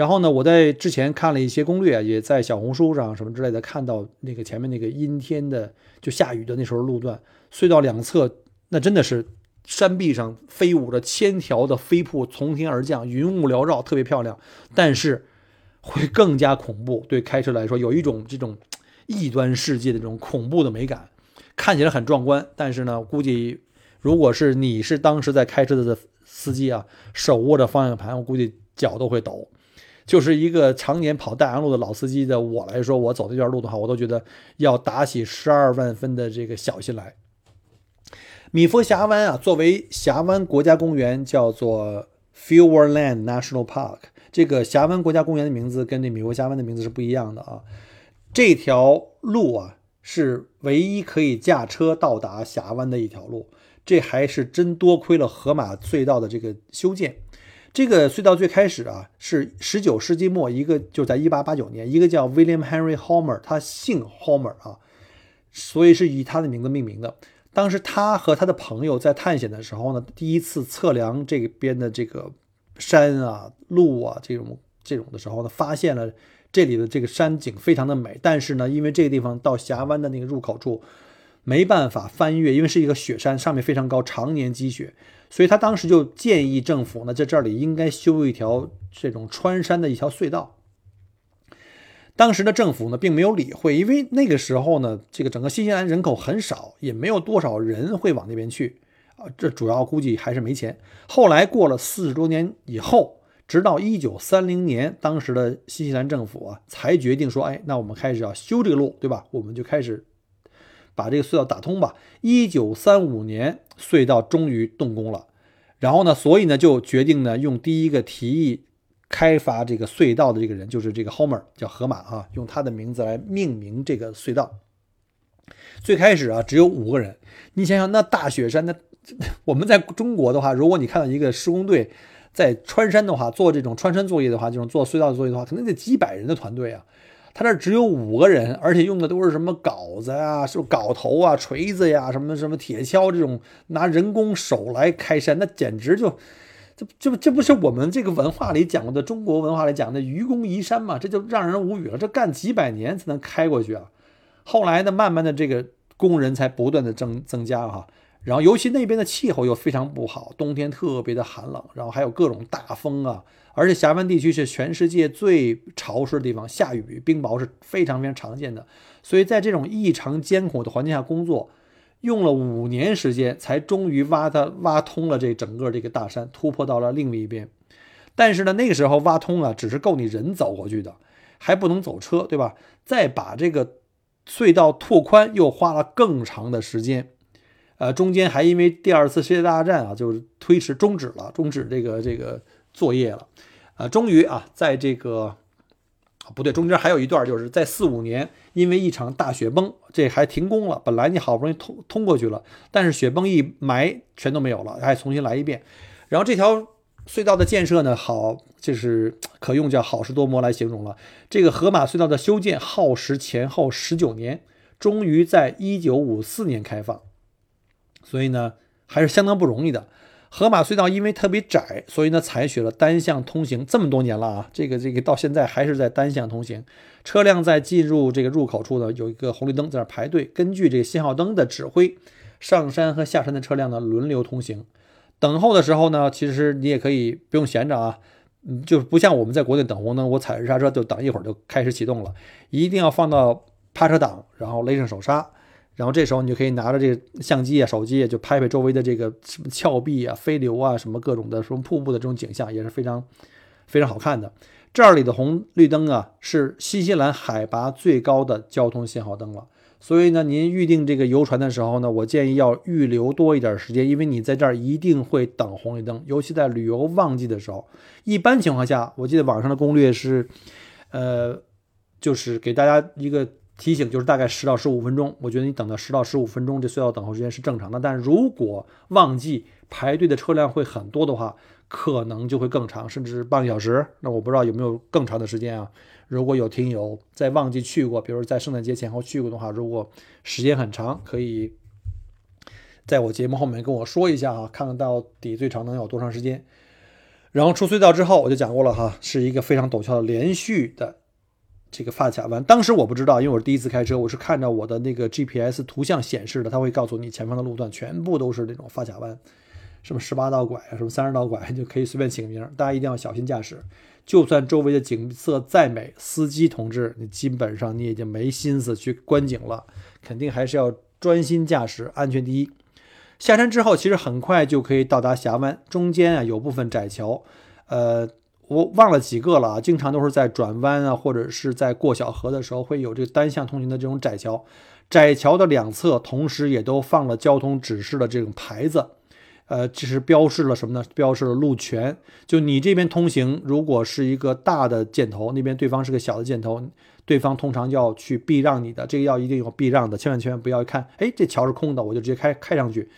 然后呢，我在之前看了一些攻略，也在小红书上什么之类的看到那个前面那个阴天的就下雨的那时候路段，隧道两侧那真的是山壁上飞舞着千条的飞瀑从天而降，云雾缭绕，特别漂亮。但是会更加恐怖，对开车来说有一种这种异端世界的这种恐怖的美感，看起来很壮观。但是呢，估计如果是你是当时在开车的司机啊，手握着方向盘，我估计脚都会抖。就是一个常年跑大洋路的老司机的我来说，我走这段路的话，我都觉得要打起十二万分的这个小心来。米佛峡湾啊，作为峡湾国家公园，叫做 Fiwerland National Park。这个峡湾国家公园的名字跟那米佛峡湾的名字是不一样的啊。这条路啊，是唯一可以驾车到达峡湾的一条路。这还是真多亏了河马隧道的这个修建。这个隧道最开始啊，是十九世纪末，一个就在一八八九年，一个叫 William Henry Homer，他姓 Homer 啊，所以是以他的名字命名的。当时他和他的朋友在探险的时候呢，第一次测量这边的这个山啊、路啊这种这种的时候呢，发现了这里的这个山景非常的美。但是呢，因为这个地方到峡湾的那个入口处没办法翻越，因为是一个雪山，上面非常高，常年积雪，所以他当时就建议政府呢，在这里应该修一条这种穿山的一条隧道。当时的政府呢，并没有理会，因为那个时候呢，这个整个新西兰人口很少，也没有多少人会往那边去啊。这主要估计还是没钱。后来过了四十多年以后，直到一九三零年，当时的新西兰政府啊，才决定说，哎，那我们开始要修这个路，对吧？我们就开始把这个隧道打通吧。一九三五年，隧道终于动工了。然后呢，所以呢，就决定呢，用第一个提议。开发这个隧道的这个人就是这个 Homer，叫河马啊，用他的名字来命名这个隧道。最开始啊，只有五个人。你想想，那大雪山，那我们在中国的话，如果你看到一个施工队在穿山的话，做这种穿山作业的话，这种做隧道作业的话，可能得几百人的团队啊。他这只有五个人，而且用的都是什么镐子啊、是镐头啊、锤子呀、什么什么铁锹这种拿人工手来开山，那简直就。这这这不是我们这个文化里讲过的中国文化里讲的愚公移山嘛？这就让人无语了。这干几百年才能开过去啊？后来呢，慢慢的这个工人才不断的增增加哈。然后尤其那边的气候又非常不好，冬天特别的寒冷，然后还有各种大风啊。而且峡湾地区是全世界最潮湿的地方，下雨冰雹是非常非常常见的。所以在这种异常艰苦的环境下工作。用了五年时间，才终于挖它挖通了这整个这个大山，突破到了另一边。但是呢，那个时候挖通了，只是够你人走过去的，还不能走车，对吧？再把这个隧道拓宽，又花了更长的时间。呃，中间还因为第二次世界大战啊，就是推迟终止了，终止这个这个作业了。呃，终于啊，在这个。不对，中间还有一段，就是在四五年，因为一场大雪崩，这还停工了。本来你好不容易通通过去了，但是雪崩一埋，全都没有了，还重新来一遍。然后这条隧道的建设呢，好就是可用叫好事多磨来形容了。这个河马隧道的修建耗时前后十九年，终于在一九五四年开放，所以呢，还是相当不容易的。河马隧道因为特别窄，所以呢采取了单向通行。这么多年了啊，这个这个到现在还是在单向通行。车辆在进入这个入口处呢，有一个红绿灯在那排队，根据这个信号灯的指挥，上山和下山的车辆呢轮流通行。等候的时候呢，其实你也可以不用闲着啊，嗯，就不像我们在国内等红灯，我踩着刹车就等一会儿就开始启动了，一定要放到趴车档，然后勒上手刹。然后这时候你就可以拿着这个相机啊、手机啊，就拍拍周围的这个什么峭壁啊、飞流啊、什么各种的什么瀑布的这种景象，也是非常非常好看的。这里的红绿灯啊，是新西兰海拔最高的交通信号灯了。所以呢，您预定这个游船的时候呢，我建议要预留多一点时间，因为你在这儿一定会等红绿灯，尤其在旅游旺季的时候。一般情况下，我记得网上的攻略是，呃，就是给大家一个。提醒就是大概十到十五分钟，我觉得你等到十到十五分钟，这隧道等候时间是正常的。但如果旺季排队的车辆会很多的话，可能就会更长，甚至半个小时。那我不知道有没有更长的时间啊？如果有听友在旺季去过，比如在圣诞节前后去过的话，如果时间很长，可以在我节目后面跟我说一下啊，看看到底最长能有多长时间。然后出隧道之后，我就讲过了哈，是一个非常陡峭的连续的。这个发卡弯，当时我不知道，因为我是第一次开车，我是看着我的那个 GPS 图像显示的，它会告诉你前方的路段全部都是那种发卡弯。什么十八道拐啊，什么三十道拐，就可以随便起个名。大家一定要小心驾驶。就算周围的景色再美，司机同志，你基本上你已经没心思去观景了，肯定还是要专心驾驶，安全第一。下山之后，其实很快就可以到达峡湾，中间啊有部分窄桥，呃，我忘了几个了啊，经常都是在转弯啊，或者是在过小河的时候会有这个单向通行的这种窄桥，窄桥的两侧同时也都放了交通指示的这种牌子。呃，这是标示了什么呢？标示了路权。就你这边通行，如果是一个大的箭头，那边对方是个小的箭头，对方通常要去避让你的。这个要一定有避让的，千万千万不要看，哎，这桥是空的，我就直接开开上去。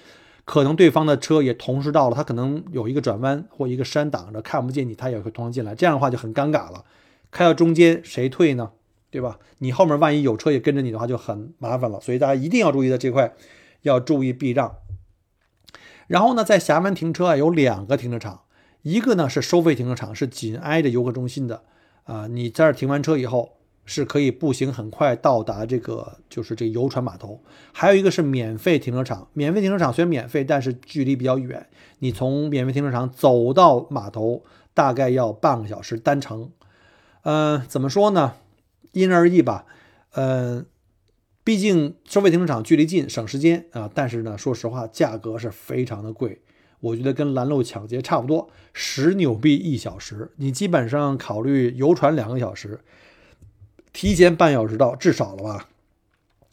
可能对方的车也同时到了，他可能有一个转弯或一个山挡着，看不见你，他也会同时进来。这样的话就很尴尬了。开到中间谁退呢？对吧？你后面万一有车也跟着你的话，就很麻烦了。所以大家一定要注意的这块，要注意避让。然后呢，在峡湾停车啊，有两个停车场，一个呢是收费停车场，是紧挨着游客中心的，啊，你在这停完车以后是可以步行很快到达这个就是这游船码头。还有一个是免费停车场，免费停车场虽然免费，但是距离比较远，你从免费停车场走到码头大概要半个小时单程。嗯，怎么说呢？因人而异吧。嗯。毕竟收费停车场距离近，省时间啊。但是呢，说实话，价格是非常的贵。我觉得跟拦路抢劫差不多，十纽币一小时。你基本上考虑游船两个小时，提前半小时到至少了吧。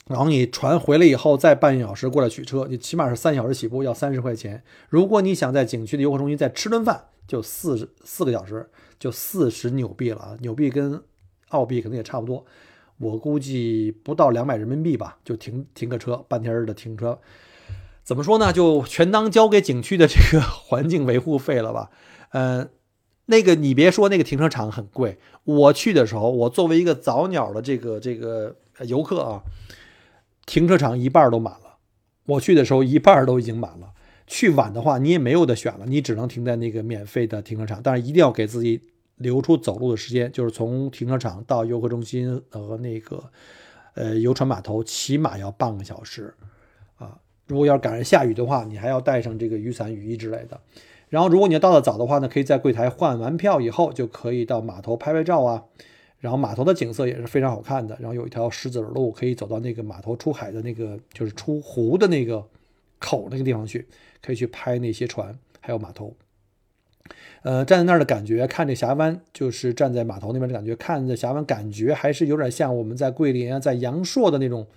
然后你船回来以后再半小时过来取车，你起码是三小时起步，要三十块钱。如果你想在景区的游客中心再吃顿饭，就四十四个小时，就四十纽币了啊。纽币跟澳币可能也差不多。我估计不到两百人民币吧，就停停个车，半天的停车，怎么说呢？就全当交给景区的这个环境维护费了吧？嗯，那个你别说，那个停车场很贵。我去的时候，我作为一个早鸟的这个这个游客啊，停车场一半都满了。我去的时候，一半都已经满了。去晚的话，你也没有的选了，你只能停在那个免费的停车场，但是一定要给自己。留出走路的时间，就是从停车场到游客中心和那个呃游船码头，起码要半个小时啊。如果要赶上下雨的话，你还要带上这个雨伞、雨衣之类的。然后，如果你要到的早的话呢，可以在柜台换完票以后，就可以到码头拍拍照啊。然后码头的景色也是非常好看的。然后有一条石子路，可以走到那个码头出海的那个，就是出湖的那个口那个地方去，可以去拍那些船，还有码头。呃，站在那儿的感觉，看这峡湾，就是站在码头那边的感觉，看着峡湾，感觉还是有点像我们在桂林啊，在阳朔的那种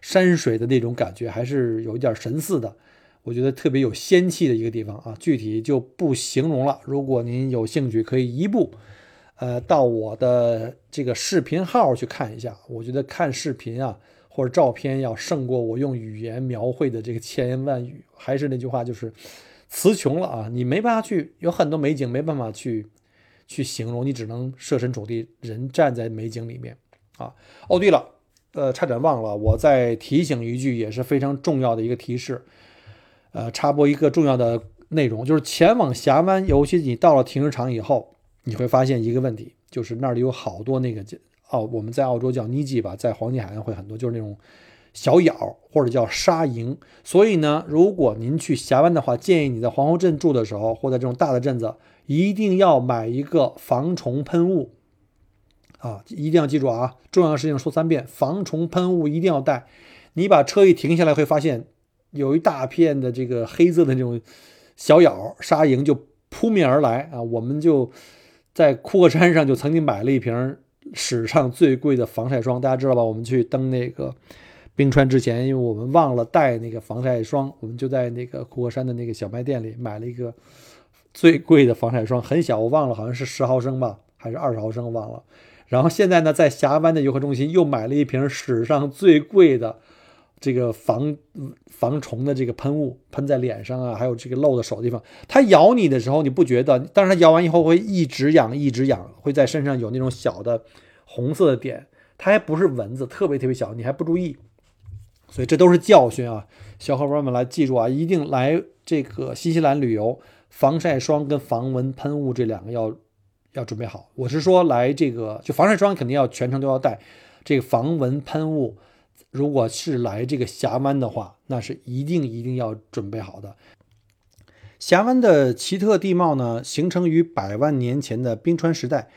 山水的那种感觉，还是有一点神似的。我觉得特别有仙气的一个地方啊，具体就不形容了。如果您有兴趣，可以一步，呃，到我的这个视频号去看一下。我觉得看视频啊，或者照片要胜过我用语言描绘的这个千言万语。还是那句话，就是。词穷了啊！你没办法去，有很多美景没办法去去形容，你只能设身处地，人站在美景里面啊。哦，对了，呃，差点忘了，我再提醒一句，也是非常重要的一个提示，呃，插播一个重要的内容，就是前往峡湾，尤其你到了停车场以后，你会发现一个问题，就是那里有好多那个澳，我们在澳洲叫妮吉吧，在黄金海岸会很多，就是那种。小咬或者叫沙蝇，所以呢，如果您去峡湾的话，建议你在皇后镇住的时候，或者这种大的镇子，一定要买一个防虫喷雾啊！一定要记住啊，重要的事情说三遍，防虫喷雾一定要带。你把车一停下来，会发现有一大片的这个黑色的那种小咬沙蝇就扑面而来啊！我们就在库克山上就曾经买了一瓶史上最贵的防晒霜，大家知道吧？我们去登那个。冰川之前，因为我们忘了带那个防晒霜，我们就在那个库克山的那个小卖店里买了一个最贵的防晒霜，很小，我忘了，好像是十毫升吧，还是二十毫升，忘了。然后现在呢，在峡湾的游客中心又买了一瓶史上最贵的这个防防虫的这个喷雾，喷在脸上啊，还有这个露的手的地方。它咬你的时候你不觉得，但是它咬完以后会一直痒，一直痒，会在身上有那种小的红色的点。它还不是蚊子，特别特别小，你还不注意。所以这都是教训啊，小伙伴们来记住啊，一定来这个新西兰旅游，防晒霜跟防蚊喷雾这两个要要准备好。我是说来这个就防晒霜肯定要全程都要带，这个防蚊喷雾，如果是来这个峡湾的话，那是一定一定要准备好的。峡湾的奇特地貌呢，形成于百万年前的冰川时代，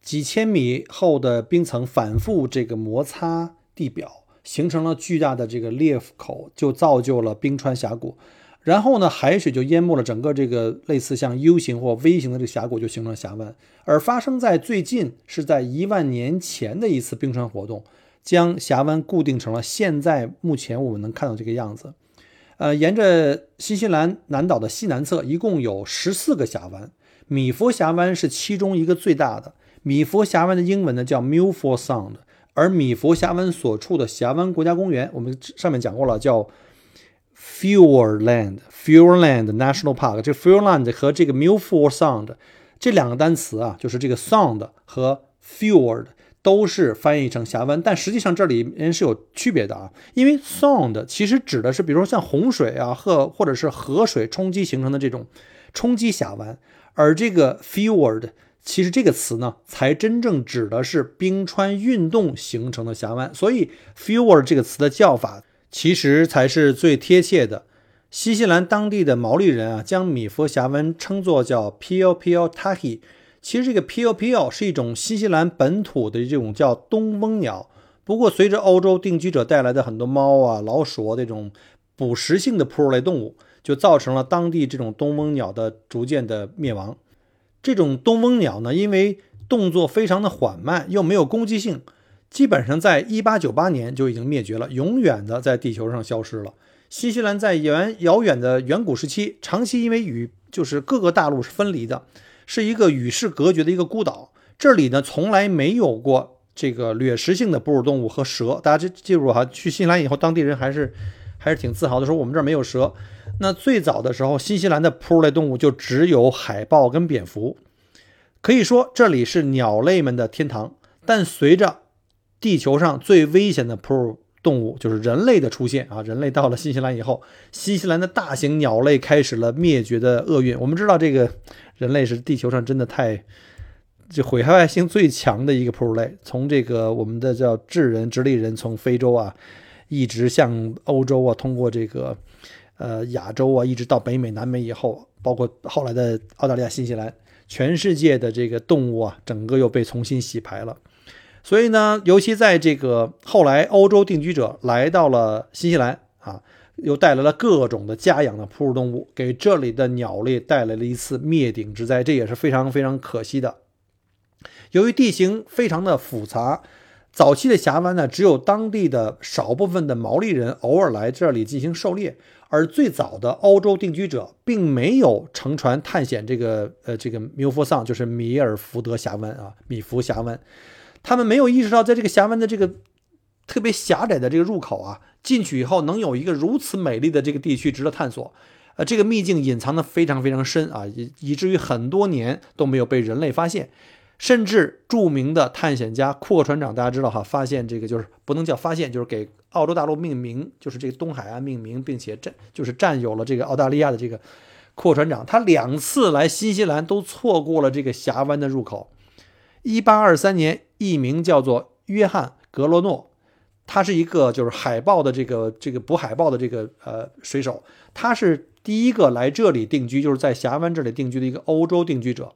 几千米厚的冰层反复这个摩擦地表，形成了巨大的这个裂口，就造就了冰川峡谷。然后呢，海水就淹没了整个这个类似像 U 型或 V 型的这个峡谷，就形成了峡湾。而发生在最近，是在一万年前的一次冰川活动，将峡湾固定成了现在目前我们能看到这个样子。呃，沿着新西兰南岛的西南侧，一共有十四个峡湾，米佛峡湾是其中一个最大的。米佛峡湾的英文呢叫 Milford Sound，而米佛峡湾所处的峡湾国家公园，我们上面讲过了，叫 Fiordland Fiordland National Park。这 Fiordland 和这个 Milford Sound 这两个单词啊，就是这个 Sound 和 Fiord。都是翻译成峡湾，但实际上这里面是有区别的啊，因为 sound 其实指的是，比如说像洪水啊，或或者是河水冲击形成的这种冲击峡湾，而这个 fjord 其实这个词呢，才真正指的是冰川运动形成的峡湾，所以 fjord 这个词的叫法其实才是最贴切的。新西兰当地的毛利人啊，将米佛峡湾称作叫 Pio Pio Tahi。其实这个 p o p o 是一种新西兰本土的这种叫东翁鸟，不过随着欧洲定居者带来的很多猫啊、老鼠啊这种捕食性的哺乳类动物，就造成了当地这种东翁鸟的逐渐的灭亡。这种东翁鸟呢，因为动作非常的缓慢，又没有攻击性，基本上在1898年就已经灭绝了，永远的在地球上消失了。新西兰在远遥远的远古时期，长期因为与就是各个大陆是分离的。是一个与世隔绝的一个孤岛，这里呢从来没有过这个掠食性的哺乳动物和蛇。大家记记住哈，去新西兰以后，当地人还是还是挺自豪的，说我们这儿没有蛇。那最早的时候，新西兰的哺乳类动物就只有海豹跟蝙蝠，可以说这里是鸟类们的天堂。但随着地球上最危险的哺乳动物就是人类的出现啊，人类到了新西兰以后，新西兰的大型鸟类开始了灭绝的厄运。我们知道这个。人类是地球上真的太就毁坏性最强的一个哺乳类。从这个我们的叫智人、直立人，从非洲啊，一直向欧洲啊，通过这个呃亚洲啊，一直到北美、南美以后，包括后来的澳大利亚、新西兰，全世界的这个动物啊，整个又被重新洗牌了。所以呢，尤其在这个后来欧洲定居者来到了新西兰啊。又带来了各种的家养的哺乳动物，给这里的鸟类带来了一次灭顶之灾，这也是非常非常可惜的。由于地形非常的复杂，早期的峡湾呢，只有当地的少部分的毛利人偶尔来这里进行狩猎，而最早的欧洲定居者并没有乘船探险这个呃这个米夫桑，就是米尔福德峡湾啊，米福峡湾，他们没有意识到在这个峡湾的这个特别狭窄的这个入口啊。进去以后能有一个如此美丽的这个地区值得探索，呃，这个秘境隐藏的非常非常深啊，以以至于很多年都没有被人类发现，甚至著名的探险家库克船长，大家知道哈，发现这个就是不能叫发现，就是给澳洲大陆命名，就是这个东海岸命名，并且占就是占有了这个澳大利亚的这个库克船长，他两次来新西兰都错过了这个峡湾的入口。一八二三年，一名叫做约翰·格罗诺。他是一个就是海豹的这个这个捕海豹的这个呃水手，他是第一个来这里定居，就是在峡湾这里定居的一个欧洲定居者。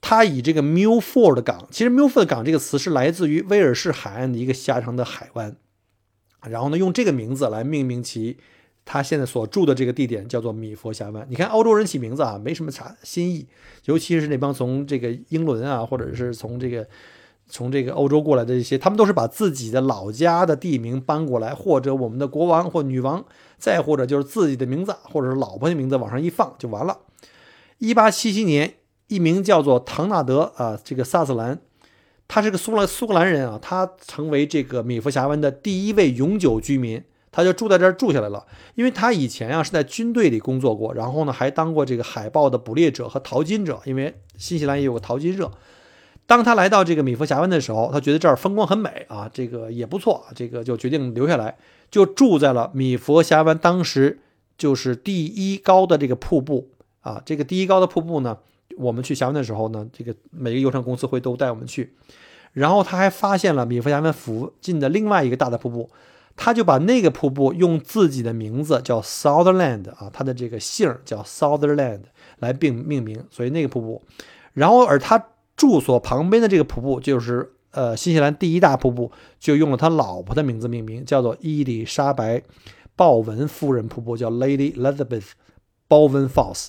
他以这个 Milford 港，其实 Milford 港这个词是来自于威尔士海岸的一个狭长的海湾，然后呢用这个名字来命名其他现在所住的这个地点叫做米佛峡湾。你看欧洲人起名字啊，没什么啥新意，尤其是那帮从这个英伦啊，或者是从这个。从这个欧洲过来的一些，他们都是把自己的老家的地名搬过来，或者我们的国王或女王，再或者就是自己的名字，或者是老婆的名字往上一放就完了。一八七七年，一名叫做唐纳德啊，这个萨斯兰，他是个苏兰苏格兰人啊，他成为这个米佛峡湾的第一位永久居民，他就住在这儿住下来了。因为他以前啊是在军队里工作过，然后呢还当过这个海豹的捕猎者和淘金者，因为新西兰也有个淘金热。当他来到这个米佛峡湾的时候，他觉得这儿风光很美啊，这个也不错，这个就决定留下来，就住在了米佛峡湾当时就是第一高的这个瀑布啊。这个第一高的瀑布呢，我们去峡湾的时候呢，这个每个游船公司会都带我们去。然后他还发现了米佛峡湾附近的另外一个大的瀑布，他就把那个瀑布用自己的名字叫 Sutherland 啊，他的这个姓叫 Sutherland 来并命名，所以那个瀑布。然后而他住所旁边的这个瀑布就是呃新西兰第一大瀑布，就用了他老婆的名字命名，叫做伊丽莎白·鲍文夫人瀑布，叫 Lady Elizabeth Bowen Falls。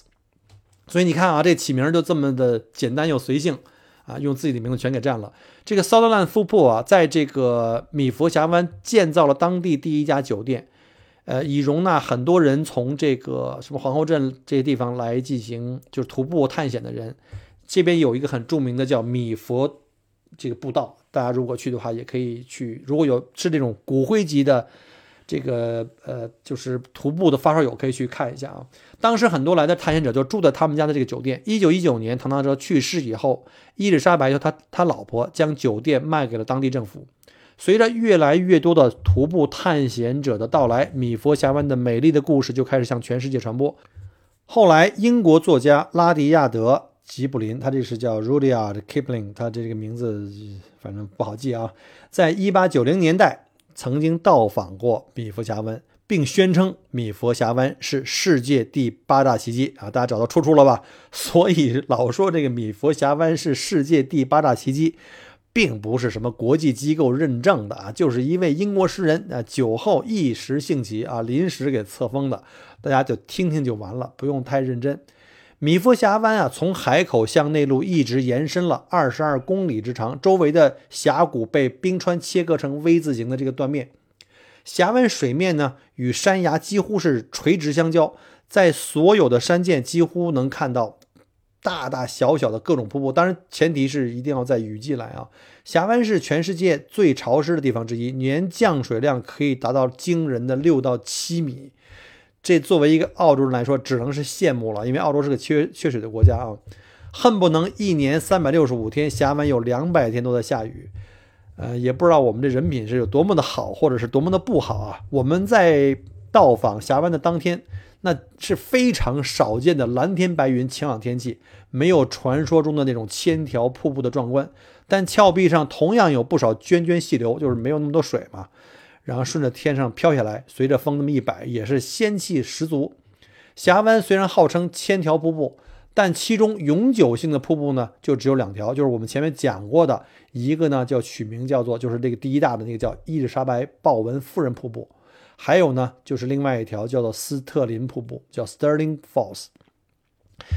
所以你看啊，这起名就这么的简单又随性啊，用自己的名字全给占了。这个 Sutherland 瀑布啊，在这个米佛峡湾建造了当地第一家酒店，呃，以容纳很多人从这个什么皇后镇这些地方来进行就是徒步探险的人。这边有一个很著名的叫米佛这个步道，大家如果去的话也可以去。如果有是这种骨灰级的这个呃，就是徒步的发烧友，可以去看一下啊。当时很多来的探险者就住在他们家的这个酒店。一九一九年，唐纳德去世以后，伊丽莎白和他他老婆将酒店卖给了当地政府。随着越来越多的徒步探险者的到来，米佛峡湾的美丽的故事就开始向全世界传播。后来，英国作家拉迪亚德。吉卜林，他这是叫 Rudyard Kipling，他这个名字反正不好记啊。在一八九零年代，曾经到访过米佛峡湾，并宣称米佛峡湾是世界第八大奇迹啊！大家找到出处了吧？*laughs* 所以老说这个米佛峡湾是世界第八大奇迹，并不是什么国际机构认证的啊，就是一位英国诗人啊酒后一时兴起啊临时给册封的，大家就听听就完了，不用太认真。米佛峡湾啊，从海口向内陆一直延伸了二十二公里之长，周围的峡谷被冰川切割成 V 字形的这个断面。峡湾水面呢，与山崖几乎是垂直相交，在所有的山涧几乎能看到大大小小的各种瀑布。当然，前提是一定要在雨季来啊。峡湾是全世界最潮湿的地方之一，年降水量可以达到惊人的六到七米。这作为一个澳洲人来说，只能是羡慕了，因为澳洲是个缺缺水的国家啊，恨不能一年三百六十五天，峡湾有两百天都在下雨。呃，也不知道我们这人品是有多么的好，或者是多么的不好啊。我们在到访峡湾的当天，那是非常少见的蓝天白云、晴朗天气，没有传说中的那种千条瀑布的壮观，但峭壁上同样有不少涓涓细流，就是没有那么多水嘛。然后顺着天上飘下来，随着风那么一摆，也是仙气十足。峡湾虽然号称千条瀑布，但其中永久性的瀑布呢，就只有两条，就是我们前面讲过的一个呢，叫取名叫做，就是这个第一大的那个叫伊丽莎白豹纹夫人瀑布，还有呢，就是另外一条叫做斯特林瀑布，叫 Sterling Falls。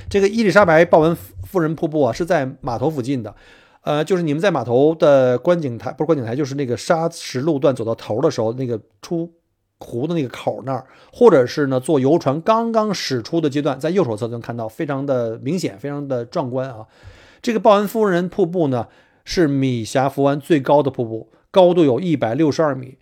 这个伊丽莎白豹纹夫人瀑布啊，是在码头附近的。呃，就是你们在码头的观景台，不是观景台，就是那个沙石路段走到头的时候，那个出湖的那个口那儿，或者是呢坐游船刚刚驶出的阶段，在右手侧能看到，非常的明显，非常的壮观啊。这个鲍恩夫人瀑布呢，是米峡福湾最高的瀑布，高度有一百六十二米。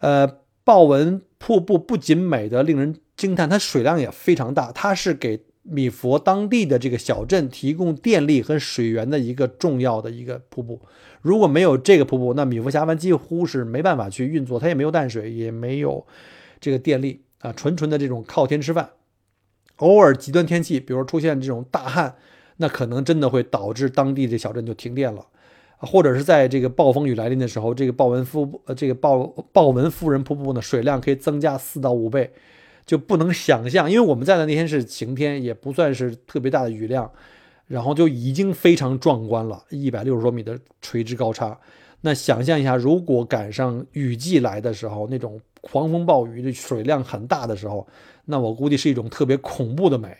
呃，豹纹瀑布不仅美得令人惊叹，它水量也非常大，它是给。米佛当地的这个小镇提供电力和水源的一个重要的一个瀑布，如果没有这个瀑布，那米佛峡湾几乎是没办法去运作，它也没有淡水，也没有这个电力啊，纯纯的这种靠天吃饭。偶尔极端天气，比如出现这种大旱，那可能真的会导致当地的小镇就停电了，或者是在这个暴风雨来临的时候，这个鲍文夫呃这个鲍鲍文夫人瀑布呢，水量可以增加四到五倍。就不能想象，因为我们在的那天是晴天，也不算是特别大的雨量，然后就已经非常壮观了，一百六十多米的垂直高差。那想象一下，如果赶上雨季来的时候，那种狂风暴雨的水量很大的时候，那我估计是一种特别恐怖的美。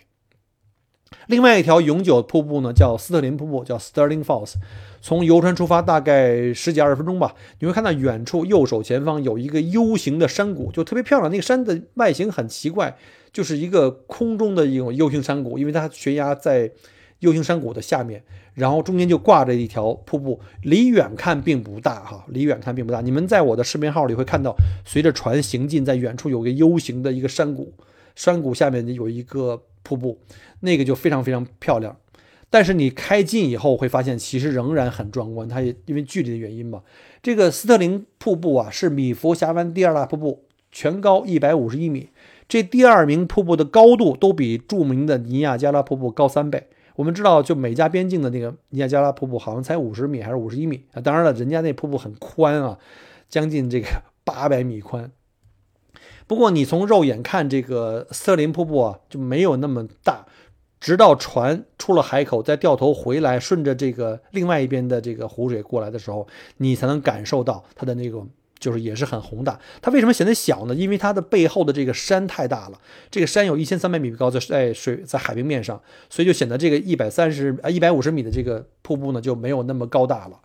另外一条永久瀑布呢，叫斯特林瀑布，叫 Sterling Falls。从游船出发，大概十几二十分钟吧，你会看到远处右手前方有一个 U 型的山谷，就特别漂亮。那个山的外形很奇怪，就是一个空中的一种 U 型山谷，因为它悬崖在 U 型山谷的下面，然后中间就挂着一条瀑布。离远看并不大哈，离远看并不大。你们在我的视频号里会看到，随着船行进，在远处有个 U 型的一个山谷，山谷下面有一个瀑布，那个就非常非常漂亮。但是你开近以后会发现，其实仍然很壮观。它也因为距离的原因嘛。这个斯特林瀑布啊，是米佛峡湾第二大瀑布，全高一百五十一米。这第二名瀑布的高度都比著名的尼亚加拉瀑布高三倍。我们知道，就美加边境的那个尼亚加拉瀑布，好像才五十米还是五十一米啊？当然了，人家那瀑布很宽啊，将近这个八百米宽。不过你从肉眼看，这个斯特林瀑布啊就没有那么大。直到船出了海口，再掉头回来，顺着这个另外一边的这个湖水过来的时候，你才能感受到它的那种，就是也是很宏大。它为什么显得小呢？因为它的背后的这个山太大了，这个山有一千三百米高，在在水在海平面上，所以就显得这个一百三十啊一百五十米的这个瀑布呢就没有那么高大了。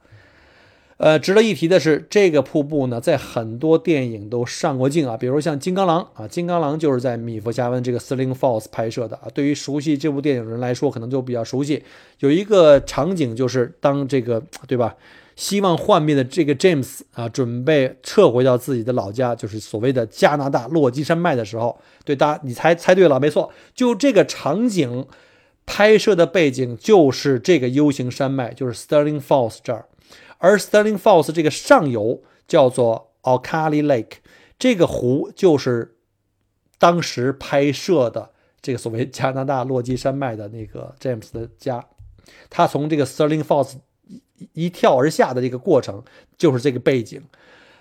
呃，值得一提的是，这个瀑布呢，在很多电影都上过镜啊，比如像《金刚狼》啊，《金刚狼》就是在米佛加温这个 Sling Falls 拍摄的啊。对于熟悉这部电影的人来说，可能就比较熟悉。有一个场景就是，当这个对吧，希望幻灭的这个 James 啊，准备撤回到自己的老家，就是所谓的加拿大落基山脉的时候，对，大家你猜猜对了，没错，就这个场景拍摄的背景就是这个 U 型山脉，就是 Stirling Falls 这儿。而 Sterling Falls 这个上游叫做 o k a l i Lake，这个湖就是当时拍摄的这个所谓加拿大落基山脉的那个 James 的家。他从这个 Sterling Falls 一跳而下的这个过程就是这个背景。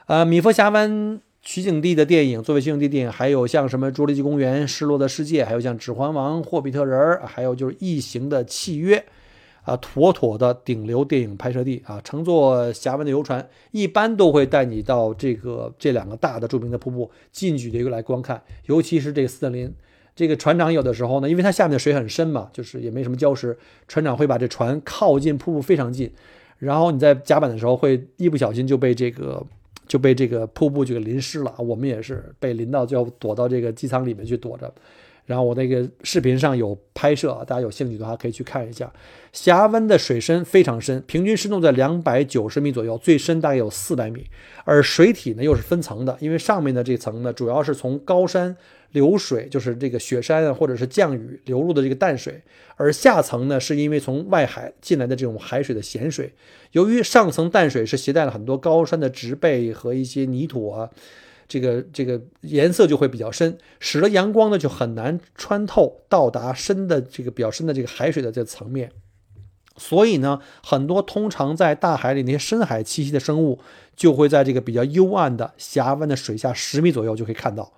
呃，米佛峡湾取景地的电影，作为取景地电影，还有像什么《侏罗纪公园》《失落的世界》，还有像《指环王》《霍比特人》，还有就是《异形的契约》。啊，妥妥的顶流电影拍摄地啊！乘坐峡湾的游船，一般都会带你到这个这两个大的著名的瀑布近距离来观看。尤其是这个斯特林，这个船长有的时候呢，因为它下面的水很深嘛，就是也没什么礁石，船长会把这船靠近瀑布非常近，然后你在甲板的时候会一不小心就被这个就被这个瀑布就给淋湿了。我们也是被淋到，就要躲到这个机舱里面去躲着。然后我那个视频上有拍摄，大家有兴趣的话可以去看一下。峡湾的水深非常深，平均深度在两百九十米左右，最深大概有四百米。而水体呢又是分层的，因为上面的这层呢主要是从高山流水，就是这个雪山啊或者是降雨流入的这个淡水，而下层呢是因为从外海进来的这种海水的咸水。由于上层淡水是携带了很多高山的植被和一些泥土啊。这个这个颜色就会比较深，使得阳光呢就很难穿透到达深的这个比较深的这个海水的这层面，所以呢，很多通常在大海里那些深海栖息的生物，就会在这个比较幽暗的峡湾的水下十米左右就可以看到。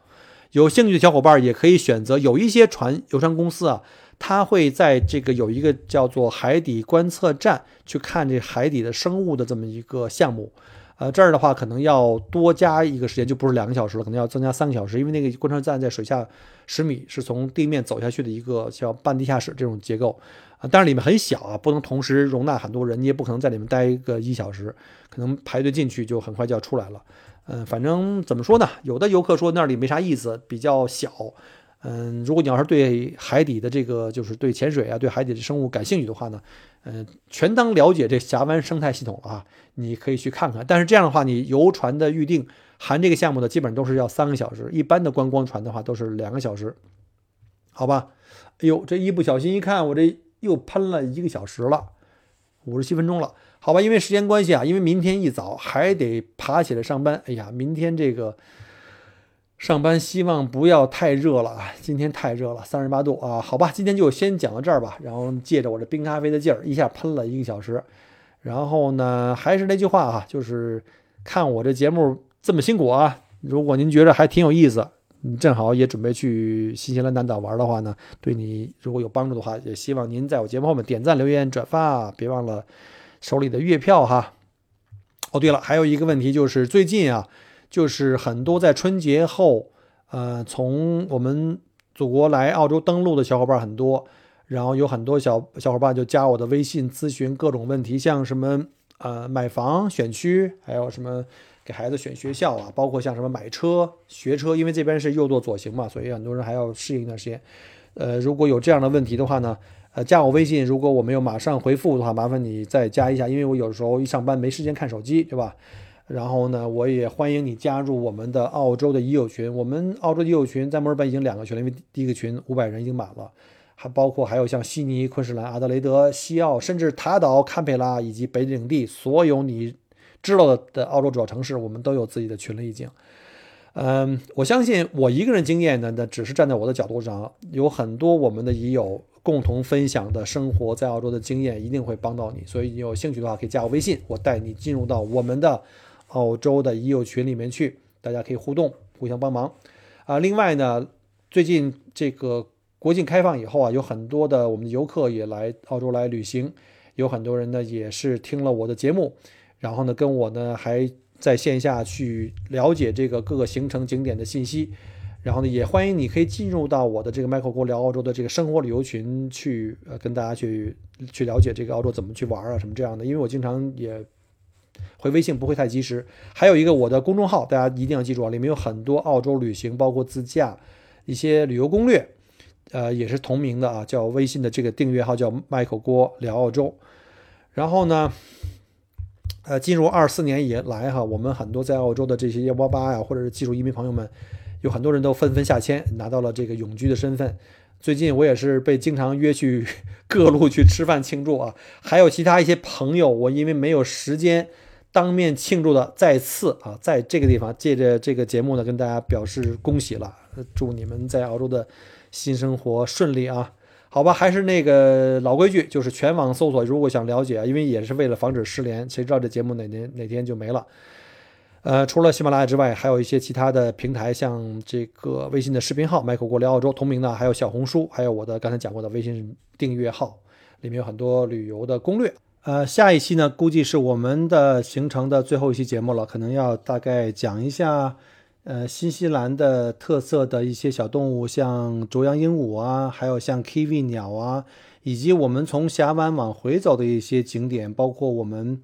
有兴趣的小伙伴也可以选择，有一些船游船公司啊，它会在这个有一个叫做海底观测站去看这海底的生物的这么一个项目。呃，这儿的话可能要多加一个时间，就不是两个小时了，可能要增加三个小时，因为那个观测站在水下十米，是从地面走下去的一个叫半地下室这种结构啊。但是里面很小啊，不能同时容纳很多人，你也不可能在里面待个一小时，可能排队进去就很快就要出来了。嗯，反正怎么说呢？有的游客说那里没啥意思，比较小。嗯，如果你要是对海底的这个，就是对潜水啊，对海底的生物感兴趣的话呢，嗯，全当了解这峡湾生态系统了啊，你可以去看看。但是这样的话，你游船的预定含这个项目的，基本上都是要三个小时，一般的观光船的话都是两个小时，好吧？哎呦，这一不小心一看，我这又喷了一个小时了，五十七分钟了，好吧？因为时间关系啊，因为明天一早还得爬起来上班，哎呀，明天这个。上班希望不要太热了啊！今天太热了，三十八度啊！好吧，今天就先讲到这儿吧。然后借着我这冰咖啡的劲儿，一下喷了一个小时。然后呢，还是那句话啊，就是看我这节目这么辛苦啊，如果您觉得还挺有意思，你正好也准备去新西兰南岛玩的话呢，对你如果有帮助的话，也希望您在我节目后面点赞、留言、转发，别忘了手里的月票哈。哦，对了，还有一个问题就是最近啊。就是很多在春节后，呃，从我们祖国来澳洲登陆的小伙伴很多，然后有很多小小伙伴就加我的微信咨询各种问题，像什么呃买房选区，还有什么给孩子选学校啊，包括像什么买车学车，因为这边是右舵左行嘛，所以很多人还要适应一段时间。呃，如果有这样的问题的话呢，呃，加我微信，如果我没有马上回复的话，麻烦你再加一下，因为我有时候一上班没时间看手机，对吧？然后呢，我也欢迎你加入我们的澳洲的已有群。我们澳洲的已有群在墨尔本已经两个群了，因为第一个群五百人已经满了，还包括还有像悉尼、昆士兰、阿德雷德、西澳，甚至塔岛、堪培拉以及北领地所有你知道的的澳洲主要城市，我们都有自己的群了已经。嗯，我相信我一个人经验呢，那只是站在我的角度上，有很多我们的已友共同分享的生活在澳洲的经验，一定会帮到你。所以你有兴趣的话，可以加我微信，我带你进入到我们的。澳洲的已有群里面去，大家可以互动，互相帮忙。啊。另外呢，最近这个国境开放以后啊，有很多的我们的游客也来澳洲来旅行，有很多人呢也是听了我的节目，然后呢跟我呢还在线下去了解这个各个行程景点的信息。然后呢，也欢迎你可以进入到我的这个 Michael 国聊澳洲的这个生活旅游群去，呃，跟大家去去了解这个澳洲怎么去玩啊，什么这样的。因为我经常也回微信，不会太及时。还有一个我的公众号，大家一定要记住啊，里面有很多澳洲旅行，包括自驾一些旅游攻略，呃，也是同名的啊，叫微信的这个订阅号叫 Michael 郭聊澳洲。然后呢，呃，进入二四年以来哈，我们很多在澳洲的这些幺八八呀，或者是技术移民朋友们。有很多人都纷纷下签，拿到了这个永居的身份。最近我也是被经常约去各路去吃饭庆祝啊，还有其他一些朋友，我因为没有时间当面庆祝的，再次啊，在这个地方借着这个节目呢，跟大家表示恭喜了，祝你们在澳洲的新生活顺利啊！好吧，还是那个老规矩，就是全网搜索，如果想了解，因为也是为了防止失联，谁知道这节目哪年哪天就没了。呃，除了喜马拉雅之外，还有一些其他的平台，像这个微信的视频号“麦克国聊澳洲”同名的，还有小红书，还有我的刚才讲过的微信订阅号，里面有很多旅游的攻略。呃，下一期呢，估计是我们的行程的最后一期节目了，可能要大概讲一下，呃，新西兰的特色的一些小动物，像卓阳鹦鹉啊，还有像 Kiwi 鸟啊，以及我们从峡湾往回走的一些景点，包括我们。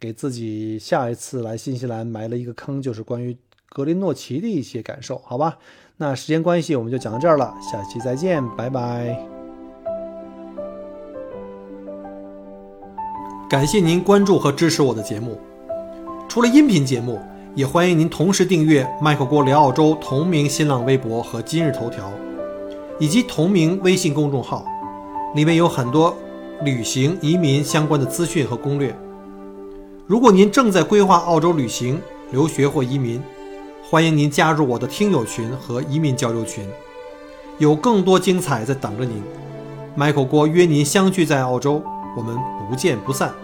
给自己下一次来新西兰埋了一个坑，就是关于格林诺奇的一些感受，好吧？那时间关系，我们就讲到这儿了，下期再见，拜拜！感谢您关注和支持我的节目。除了音频节目，也欢迎您同时订阅麦克郭聊澳洲同名新浪微博和今日头条，以及同名微信公众号，里面有很多旅行、移民相关的资讯和攻略。如果您正在规划澳洲旅行、留学或移民，欢迎您加入我的听友群和移民交流群，有更多精彩在等着您。Michael 郭约您相聚在澳洲，我们不见不散。